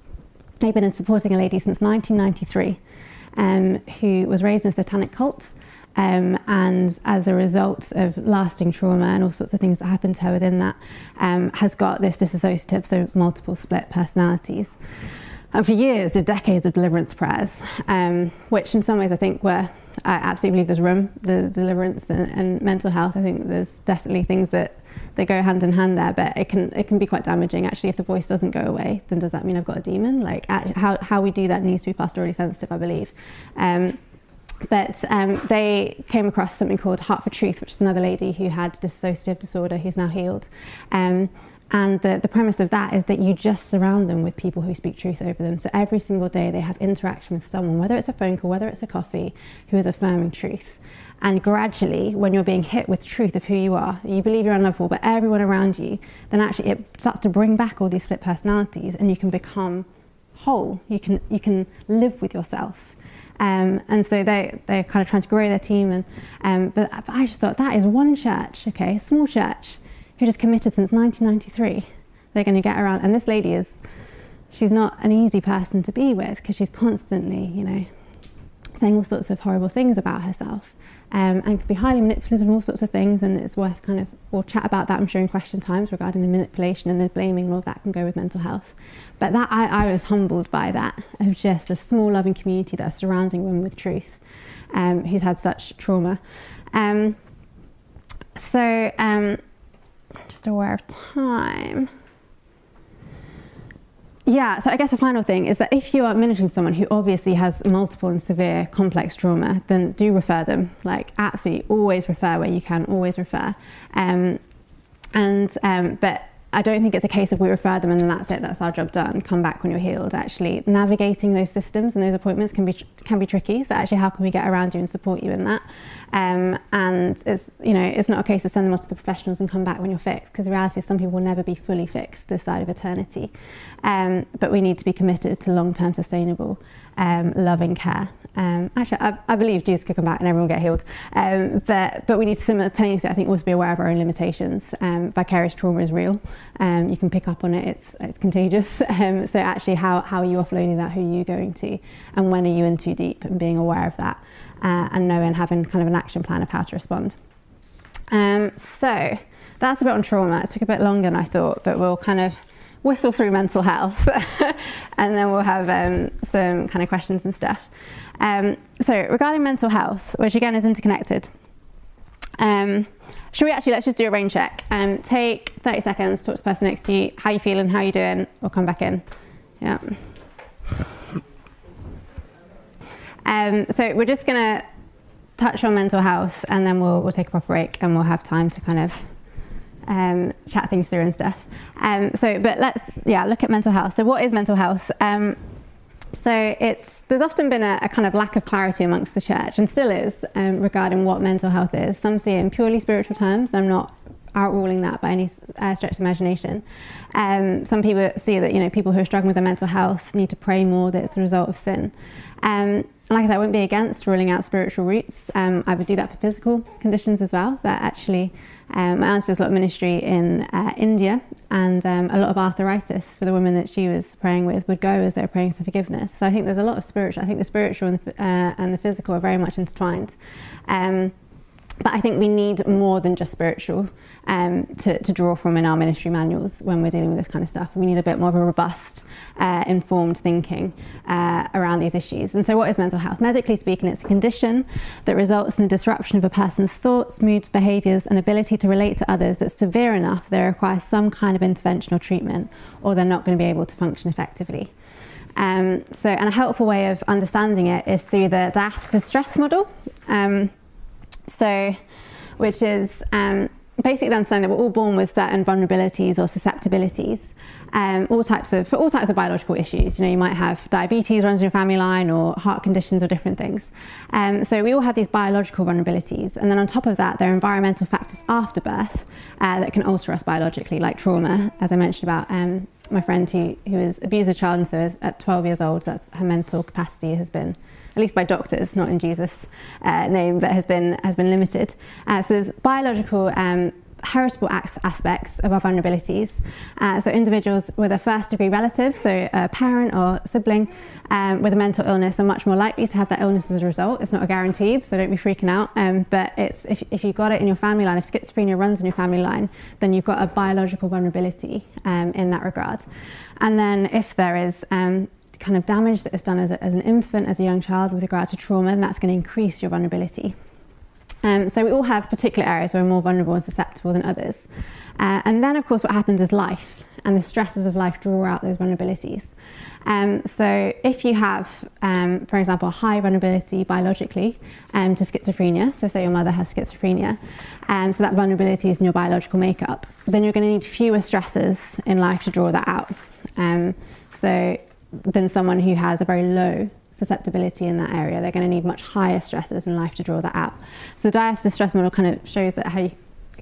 They've been supporting a lady since 1993 um, who was raised in a satanic cult. Um, and as a result of lasting trauma and all sorts of things that happened to her within that, um, has got this dissociative, so multiple split personalities. And for years, did decades of deliverance prayers, um, which in some ways I think were, I absolutely believe there's room, the deliverance and, and mental health. I think there's definitely things that they go hand in hand there, but it can it can be quite damaging actually if the voice doesn't go away. Then does that mean I've got a demon? Like how how we do that needs to be pastorally sensitive, I believe. Um, but um, they came across something called Heart for Truth, which is another lady who had dissociative disorder who's now healed. Um, and the, the premise of that is that you just surround them with people who speak truth over them. So every single day they have interaction with someone, whether it's a phone call, whether it's a coffee, who is affirming truth. And gradually, when you're being hit with truth of who you are, you believe you're unlovable, but everyone around you, then actually it starts to bring back all these split personalities and you can become whole. You can, you can live with yourself. Um, and so they, they're kind of trying to grow their team. And, um, but, but I just thought that is one church, okay, small church, who just committed since 1993. They're going to get around. And this lady is, she's not an easy person to be with because she's constantly, you know, saying all sorts of horrible things about herself um, and can be highly manipulative and all sorts of things. And it's worth kind of, we'll chat about that, I'm sure, in question times regarding the manipulation and the blaming and all that can go with mental health. But that I, I was humbled by that of just a small, loving community that's surrounding women with truth um, who's had such trauma. Um, so, um, just aware of time yeah, so I guess the final thing is that if you are ministering to someone who obviously has multiple and severe complex trauma, then do refer them. Like, absolutely, always refer where you can, always refer. Um, and um, but I don't think it's a case of we refer them and then that's it, that's our job done. Come back when you're healed. Actually, navigating those systems and those appointments can be can be tricky. So actually, how can we get around you and support you in that? Um, and it's you know it's not a case of send them off to the professionals and come back when you're fixed because the reality is some people will never be fully fixed this side of eternity. Um, but we need to be committed to long-term sustainable um, loving care. Um, actually, I, I, believe Jesus could come back and everyone get healed. Um, but but we need to simultaneously, I think, also be aware of our own limitations. Um, vicarious trauma is real. Um, you can pick up on it. It's it's contagious. <laughs> Um, so actually, how how are you offloading that? Who are you going to? And when are you in too deep? And being aware of that, uh, and knowing having kind of an action plan of how to respond. Um, so that's a bit on trauma. It took a bit longer than I thought, but we'll kind of whistle through mental health <laughs> and then we'll have some kind of questions and stuff. Um, so, regarding mental health, which again is interconnected, um, should we actually let's just do a rain check? Um, take 30 seconds, talk to the person next to you, how you feeling, how you doing, or come back in. Yeah. Um, so, we're just going to touch on mental health and then we'll, we'll take a proper break and we'll have time to kind of um, chat things through and stuff. Um, so, but let's yeah look at mental health. So, what is mental health? Um, so it's there's often been a, a, kind of lack of clarity amongst the church, and still is, um, regarding what mental health is. Some see it in purely spiritual terms. I'm not outruling that by any uh, stretch of imagination. Um, some people see that you know people who are struggling with their mental health need to pray more that it's a result of sin. Um, like I said, I wouldn't be against ruling out spiritual roots. Um, I would do that for physical conditions as well. That actually um, my aunt does a lot of ministry in uh, India, and um, a lot of arthritis for the women that she was praying with would go as they were praying for forgiveness. So I think there's a lot of spiritual. I think the spiritual and the, uh, and the physical are very much intertwined. Um, but I think we need more than just spiritual um, to, to, draw from in our ministry manuals when we're dealing with this kind of stuff. We need a bit more of a robust, uh, informed thinking uh, around these issues. And so, what is mental health? Medically speaking, it's a condition that results in the disruption of a person's thoughts, moods, behaviours, and ability to relate to others that's severe enough they require some kind of intervention or treatment, or they're not going to be able to function effectively. Um, so, and a helpful way of understanding it is through the diathesis stress model. Um, so, which is um, basically understanding that we're all born with certain vulnerabilities or susceptibilities. Um, all types of for all types of biological issues. You know, you might have diabetes runs in your family line, or heart conditions, or different things. Um, so we all have these biological vulnerabilities, and then on top of that, there are environmental factors after birth uh, that can alter us biologically, like trauma, as I mentioned about. Um, my friend who, who was abused a child and so is at 12 years old, that's her mental capacity has been at least by doctors, not in Jesus' uh, name, but has been has been limited. Uh, so there's biological. Um, heritable aspects of our vulnerabilities. Uh, so, individuals with a first degree relative, so a parent or sibling um, with a mental illness, are much more likely to have that illness as a result. It's not guaranteed, so don't be freaking out. Um, but it's if, if you've got it in your family line, if schizophrenia runs in your family line, then you've got a biological vulnerability um, in that regard. And then, if there is um, kind of damage that is done as, a, as an infant, as a young child with regard to trauma, then that's going to increase your vulnerability. Um, so we all have particular areas where we're more vulnerable and susceptible than others. Uh, and then, of course, what happens is life and the stresses of life draw out those vulnerabilities. Um, so if you have, um, for example, a high vulnerability biologically um, to schizophrenia, so say your mother has schizophrenia, um, so that vulnerability is in your biological makeup, then you're going to need fewer stresses in life to draw that out. Um, so than someone who has a very low susceptibility in that area. They're going to need much higher stresses in life to draw that out. So the diathesis stress model kind of shows that how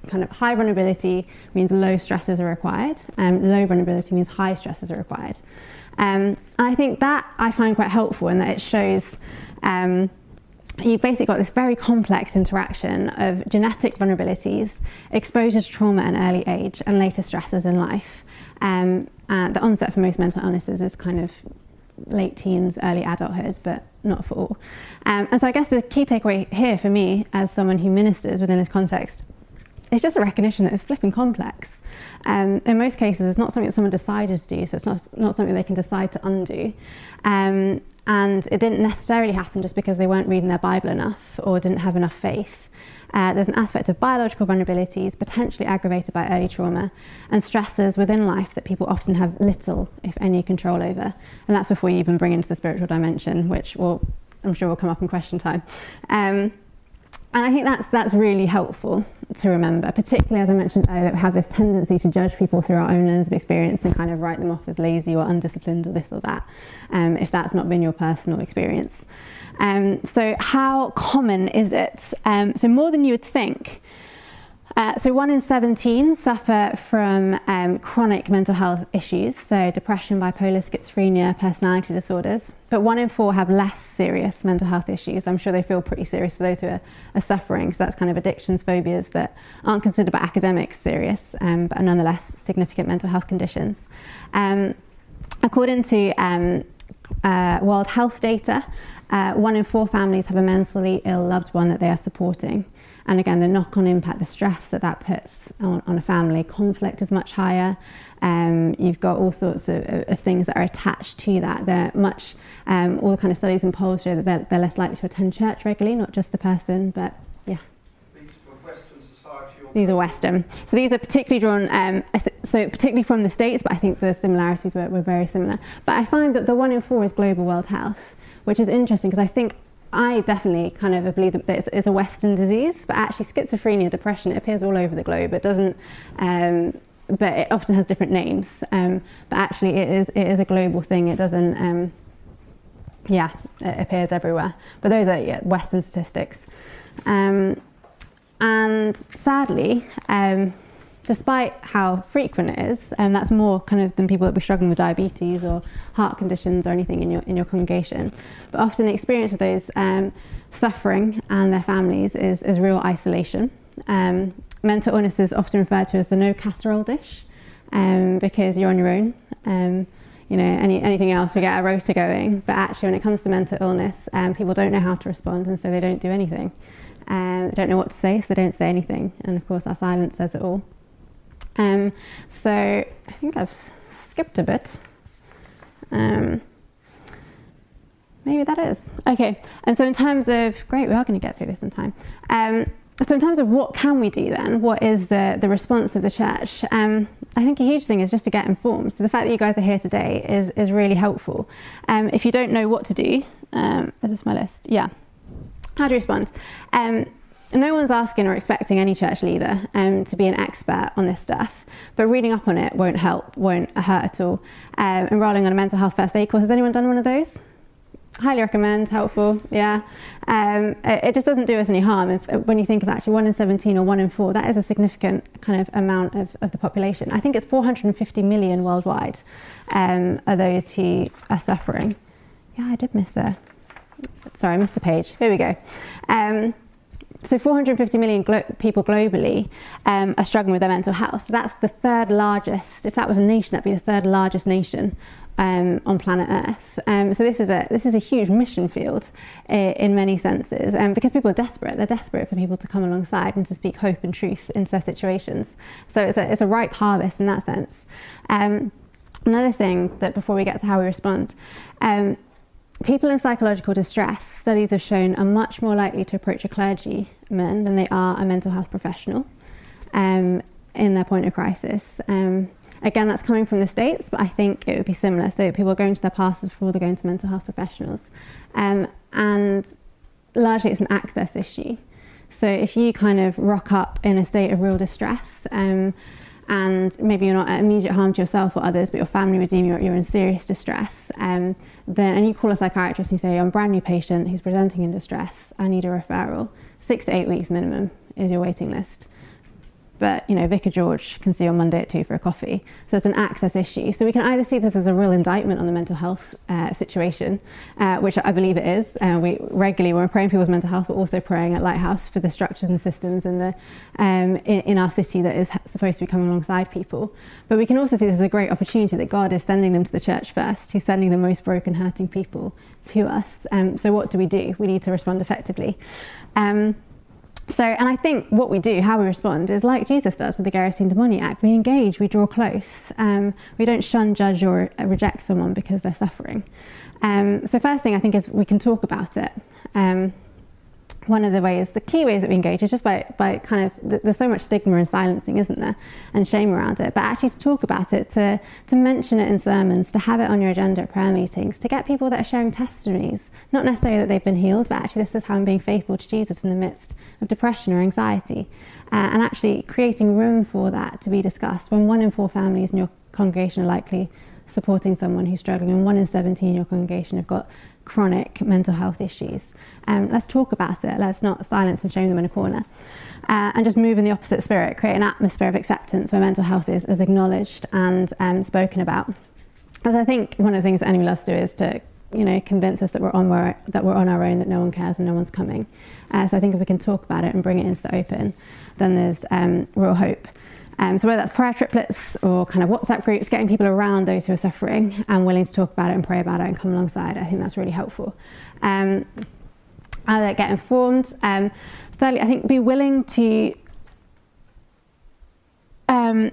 kind of high vulnerability means low stresses are required, and low vulnerability means high stresses are required. Um, and I think that I find quite helpful in that it shows um, you've basically got this very complex interaction of genetic vulnerabilities, exposure to trauma at an early age, and later stresses in life. Um, the onset for most mental illnesses is kind of late teens, early adulthood, but not for all. Um, and so I guess the key takeaway here for me, as someone who ministers within this context, is just a recognition that it's flipping complex. Um, in most cases, it's not something that someone decided to do, so it's not, not something they can decide to undo. Um, and it didn't necessarily happen just because they weren't reading their Bible enough or didn't have enough faith. Uh, there's an aspect of biological vulnerabilities, potentially aggravated by early trauma, and stresses within life that people often have little, if any, control over. And that's before you even bring into the spiritual dimension, which will, I'm sure will come up in question time. Um, and I think that's, that's really helpful to remember, particularly as I mentioned earlier, we have this tendency to judge people through our own lens of experience and kind of write them off as lazy or undisciplined or this or that, um, if that's not been your personal experience. Um, so, how common is it? Um, so, more than you would think. Uh, so, one in 17 suffer from um, chronic mental health issues, so depression, bipolar, schizophrenia, personality disorders. But one in four have less serious mental health issues. I'm sure they feel pretty serious for those who are, are suffering. So, that's kind of addictions, phobias that aren't considered by academics serious, um, but are nonetheless significant mental health conditions. Um, according to um, uh, World Health data, uh, one in four families have a mentally ill loved one that they are supporting. And again, the knock on impact, the stress that that puts on, on a family, conflict is much higher. Um, you've got all sorts of, of, things that are attached to that. They're much, um, all the kind of studies and polls show that they're, they're, less likely to attend church regularly, not just the person, but yeah. These are Western society? These are Western. So these are particularly drawn, um, so particularly from the States, but I think the similarities were, were very similar. But I find that the one in four is global world health, which is interesting because I think I definitely kind of believe that it's, a Western disease, but actually schizophrenia, depression, it appears all over the globe. It doesn't, um, but it often has different names. Um, but actually, it is it is a global thing. It doesn't, um, yeah, it appears everywhere. But those are yeah, Western statistics, um, and sadly um, despite how frequent it is, and that's more kind of than people that be struggling with diabetes or heart conditions or anything in your in your congregation. But often the experience of those um, suffering and their families is, is real isolation. Um, mental illness is often referred to as the no casserole dish um, because you're on your own. Um, you know, any, anything else, we get a rota going. But actually, when it comes to mental illness, um, people don't know how to respond, and so they don't do anything. Um, they don't know what to say, so they don't say anything. And of course, our silence says it all. Um, so I think I've skipped a bit. Um, maybe that is. Okay, and so in terms of, great, we are going to get through this in time. Um, so in terms of what can we do then, what is the, the response of the church? Um, I think a huge thing is just to get informed. So the fact that you guys are here today is, is really helpful. Um, if you don't know what to do, um, is this my list? Yeah. How you respond? Um, no one's asking or expecting any church leader um, to be an expert on this stuff, but reading up on it won't help, won't hurt at all. Um, enrolling on a mental health first aid course, has anyone done one of those? Highly recommend, helpful, yeah. Um, it, it, just doesn't do us any harm if, when you think of actually 1 in 17 or 1 in 4, that is a significant kind of amount of, of the population. I think it's 450 million worldwide um, are those who are suffering. Yeah, I did miss a, sorry, I missed a page. Here we go. So 450 million glo- people globally um, are struggling with their mental health. That's the third largest. If that was a nation, that'd be the third largest nation um, on planet Earth. Um, so this is a this is a huge mission field uh, in many senses, um, because people are desperate. They're desperate for people to come alongside and to speak hope and truth into their situations. So it's a it's a ripe harvest in that sense. Um, another thing that before we get to how we respond. Um, people in psychological distress, studies have shown, are much more likely to approach a clergyman than they are a mental health professional um, in their point of crisis. Um, again, that's coming from the States, but I think it would be similar. So people are going to their pastors before they're going to mental health professionals. Um, and largely it's an access issue. So if you kind of rock up in a state of real distress, um, and maybe you're not at immediate harm to yourself or others, but your family would deem you're, you're in serious distress, um, then and you call a psychiatrist and you say, I'm a brand new patient who's presenting in distress, I need a referral. Six to eight weeks minimum is your waiting list but you know Vicar George can see you on Monday at two for a coffee. So it's an access issue. So we can either see this as a real indictment on the mental health uh, situation, uh, which I believe it is. Uh, we regularly when we're praying for people's mental health, but also praying at Lighthouse for the structures and systems in the um, in, in, our city that is supposed to be coming alongside people. But we can also see this as a great opportunity that God is sending them to the church first. He's sending the most broken, hurting people to us. Um, so what do we do? We need to respond effectively. Um, so, and I think what we do, how we respond, is like Jesus does with the Gerasene demoniac. We engage, we draw close. Um, we don't shun, judge, or reject someone because they're suffering. Um, so, first thing I think is we can talk about it. Um, one of the ways, the key ways that we engage is just by, by kind of, there's so much stigma and silencing, isn't there, and shame around it, but actually to talk about it, to, to mention it in sermons, to have it on your agenda at prayer meetings, to get people that are sharing testimonies, not necessarily that they've been healed, but actually this is how I'm being faithful to Jesus in the midst depression or anxiety, uh, and actually creating room for that to be discussed. When one in four families in your congregation are likely supporting someone who's struggling, and one in 17 in your congregation have got chronic mental health issues. Um, let's talk about it. Let's not silence and shame them in a corner. Uh, and just move in the opposite spirit, create an atmosphere of acceptance where mental health is, is acknowledged and um, spoken about. As I think one of the things that Enemy loves to do is to you know, convince us that we're on our, that we're on our own, that no one cares and no one's coming. Uh, so I think if we can talk about it and bring it into the open, then there's um, real hope. Um, so whether that's prayer triplets or kind of WhatsApp groups, getting people around those who are suffering and willing to talk about it and pray about it and come alongside, I think that's really helpful. Um, either get informed. Um, thirdly, I think be willing to um,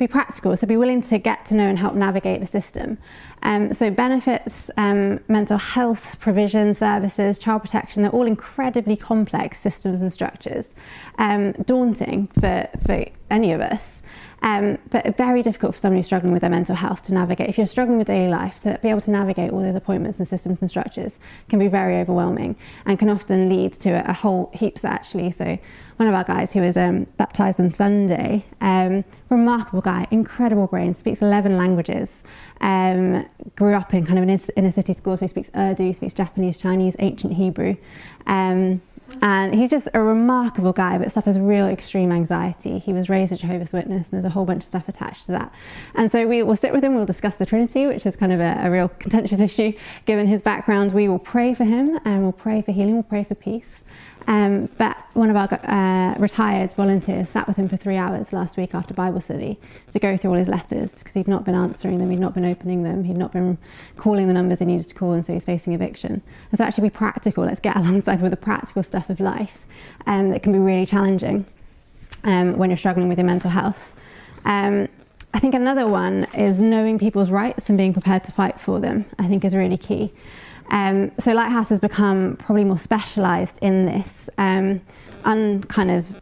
be practical. So be willing to get to know and help navigate the system. Um, so benefits, um, mental health provision services, child protection, they're all incredibly complex systems and structures, um, daunting for, for any of us. Um, but very difficult for somebody who's struggling with their mental health to navigate. If you're struggling with daily life, to be able to navigate all those appointments and systems and structures can be very overwhelming and can often lead to a, a whole heaps actually. So one of our guys who was um, baptized on Sunday, um, remarkable guy, incredible brain, speaks 11 languages, um, grew up in kind of an inner city school, so he speaks Urdu, speaks Japanese, Chinese, ancient Hebrew. Um, and he's just a remarkable guy, but suffers real extreme anxiety. He was raised a Jehovah's Witness, and there's a whole bunch of stuff attached to that. And so we will sit with him, we'll discuss the Trinity, which is kind of a, a real contentious <laughs> issue given his background. We will pray for him, and we'll pray for healing, we'll pray for peace. Um, but one of our uh, retired volunteers sat with him for three hours last week after Bible study to go through all his letters because he'd not been answering them, he'd not been opening them, he'd not been calling the numbers he needed to call, and so he's facing eviction. And so, actually, be practical. Let's get <laughs> alongside with the practical stuff of life um, that can be really challenging um, when you're struggling with your mental health. Um, I think another one is knowing people's rights and being prepared to fight for them, I think is really key. Um, so Lighthouse has become probably more specialised in this, um, kind of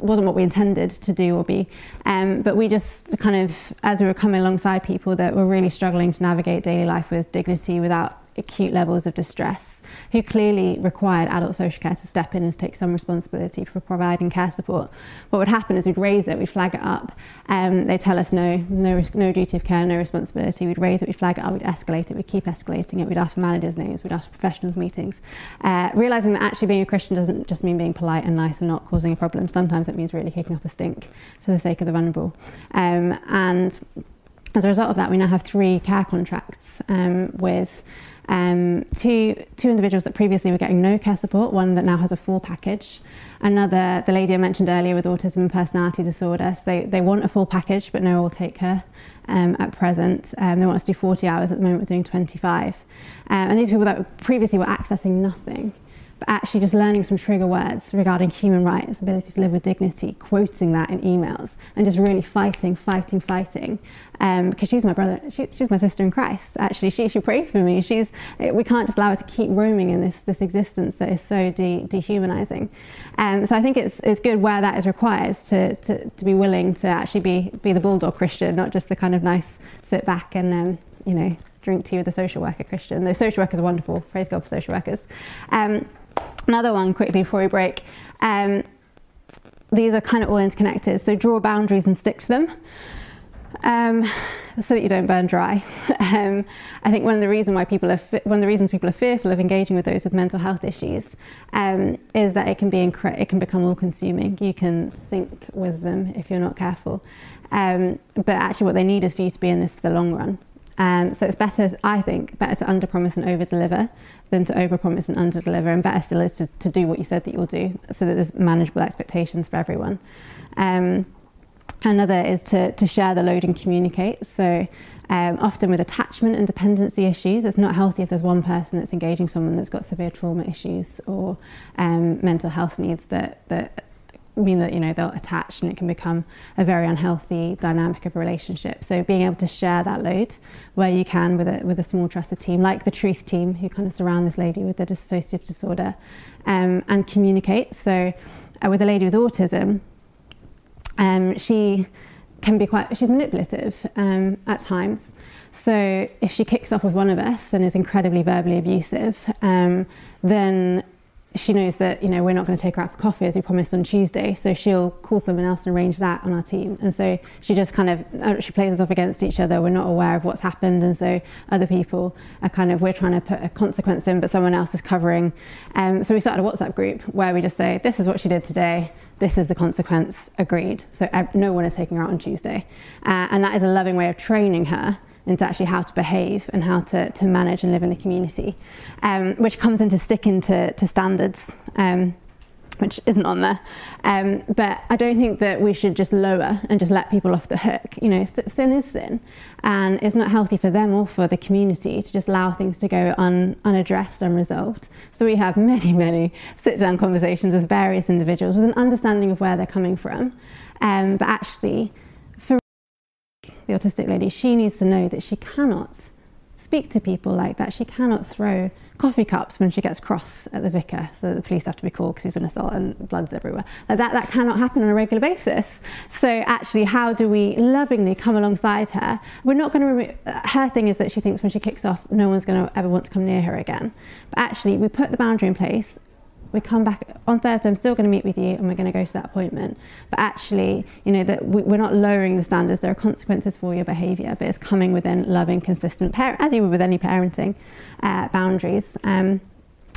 wasn't what we intended to do or be. Um, but we just kind of, as we were coming alongside people that were really struggling to navigate daily life with dignity without acute levels of distress, who clearly required adult social care to step in and take some responsibility for providing care support. What would happen is we'd raise it, we'd flag it up, um, they tell us no, no, no duty of care, no responsibility. We'd raise it, we'd flag it up, we'd escalate it, we'd keep escalating it, we'd ask for managers' names, we'd ask for professionals' meetings. Uh, realizing that actually being a Christian doesn't just mean being polite and nice and not causing a problem. Sometimes it means really kicking up a stink for the sake of the vulnerable. Um, and as a result of that, we now have three care contracts um, with um, two, two individuals that previously were getting no care support, one that now has a full package. Another, the lady I mentioned earlier with autism and personality disorder, so they, they want a full package, but no will take her um, at present. Um, they want us to do 40 hours, at the moment we're doing 25. Um, and these people that previously were accessing nothing but actually just learning some trigger words regarding human rights, ability to live with dignity, quoting that in emails, and just really fighting, fighting, fighting. Um, because she's my brother, she, she's my sister in Christ. Actually, she, she prays for me. She's, we can't just allow her to keep roaming in this, this existence that is so de, dehumanizing. Um, so I think it's, it's good where that is required to, to, to be willing to actually be, be the bulldog Christian, not just the kind of nice sit back and, um, you know, drink tea with a social worker Christian. Those social workers are wonderful. Praise God for social workers. Um, Another one quickly before we break. Um, these are kind of all interconnected, so draw boundaries and stick to them. Um, so that you don't burn dry. <laughs> Um, I think one of the reason why people are one of the reasons people are fearful of engaging with those with mental health issues um, is that it can be it can become all consuming. You can sink with them if you're not careful. Um, but actually, what they need is for you to be in this for the long run. Um, so it's better, I think, better to underpromise and overdeliver than to overpromise and underdeliver. And better still is to, to do what you said that you'll do so that there's manageable expectations for everyone. Um, another is to, to share the load and communicate. So um, often with attachment and dependency issues, it's not healthy if there's one person that's engaging someone that's got severe trauma issues or um, mental health needs that, that mean that you know they'll attach and it can become a very unhealthy dynamic of a relationship. So being able to share that load where you can with a with a small trusted team like the truth team who kind of surround this lady with the dissociative disorder um, and communicate. So uh, with a lady with autism um, she can be quite she's manipulative um, at times. So if she kicks off with one of us and is incredibly verbally abusive um, then she knows that you know we're not going to take her out for coffee as we promised on Tuesday, so she'll call someone else and arrange that on our team. And so she just kind of uh, she plays us off against each other. We're not aware of what's happened, and so other people are kind of we're trying to put a consequence in, but someone else is covering. Um, so we started a WhatsApp group where we just say this is what she did today. This is the consequence agreed. So no one is taking her out on Tuesday, uh, and that is a loving way of training her into actually how to behave and how to, to manage and live in the community, um, which comes into sticking to, to standards. Um, which isn't on there. Um, but I don't think that we should just lower and just let people off the hook. You know, sin is sin, and it's not healthy for them or for the community to just allow things to go un, unaddressed, unresolved. So we have many, many sit down conversations with various individuals with an understanding of where they're coming from. Um, but actually, the autistic lady, she needs to know that she cannot speak to people like that. She cannot throw coffee cups when she gets cross at the vicar, so the police have to be called because he's been assaulted and blood's everywhere. Like that, that cannot happen on a regular basis. So actually, how do we lovingly come alongside her? We're not going to. Her thing is that she thinks when she kicks off, no one's going to ever want to come near her again. But actually, we put the boundary in place we come back on Thursday, I'm still going to meet with you and we're going to go to that appointment. But actually, you know, that we, are not lowering the standards. There are consequences for your behaviour, but it's coming within loving, consistent, par- as you would with any parenting, uh, boundaries. Um,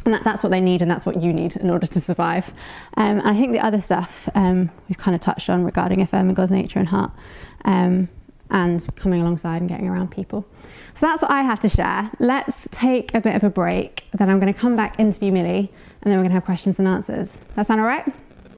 and that, that's what they need and that's what you need in order to survive. Um, and I think the other stuff um, we've kind of touched on regarding affirming God's nature and heart um, and coming alongside and getting around people. So that's what I have to share. Let's take a bit of a break. Then I'm going to come back, interview Millie, and then we're to have questions and answers. That sound all right?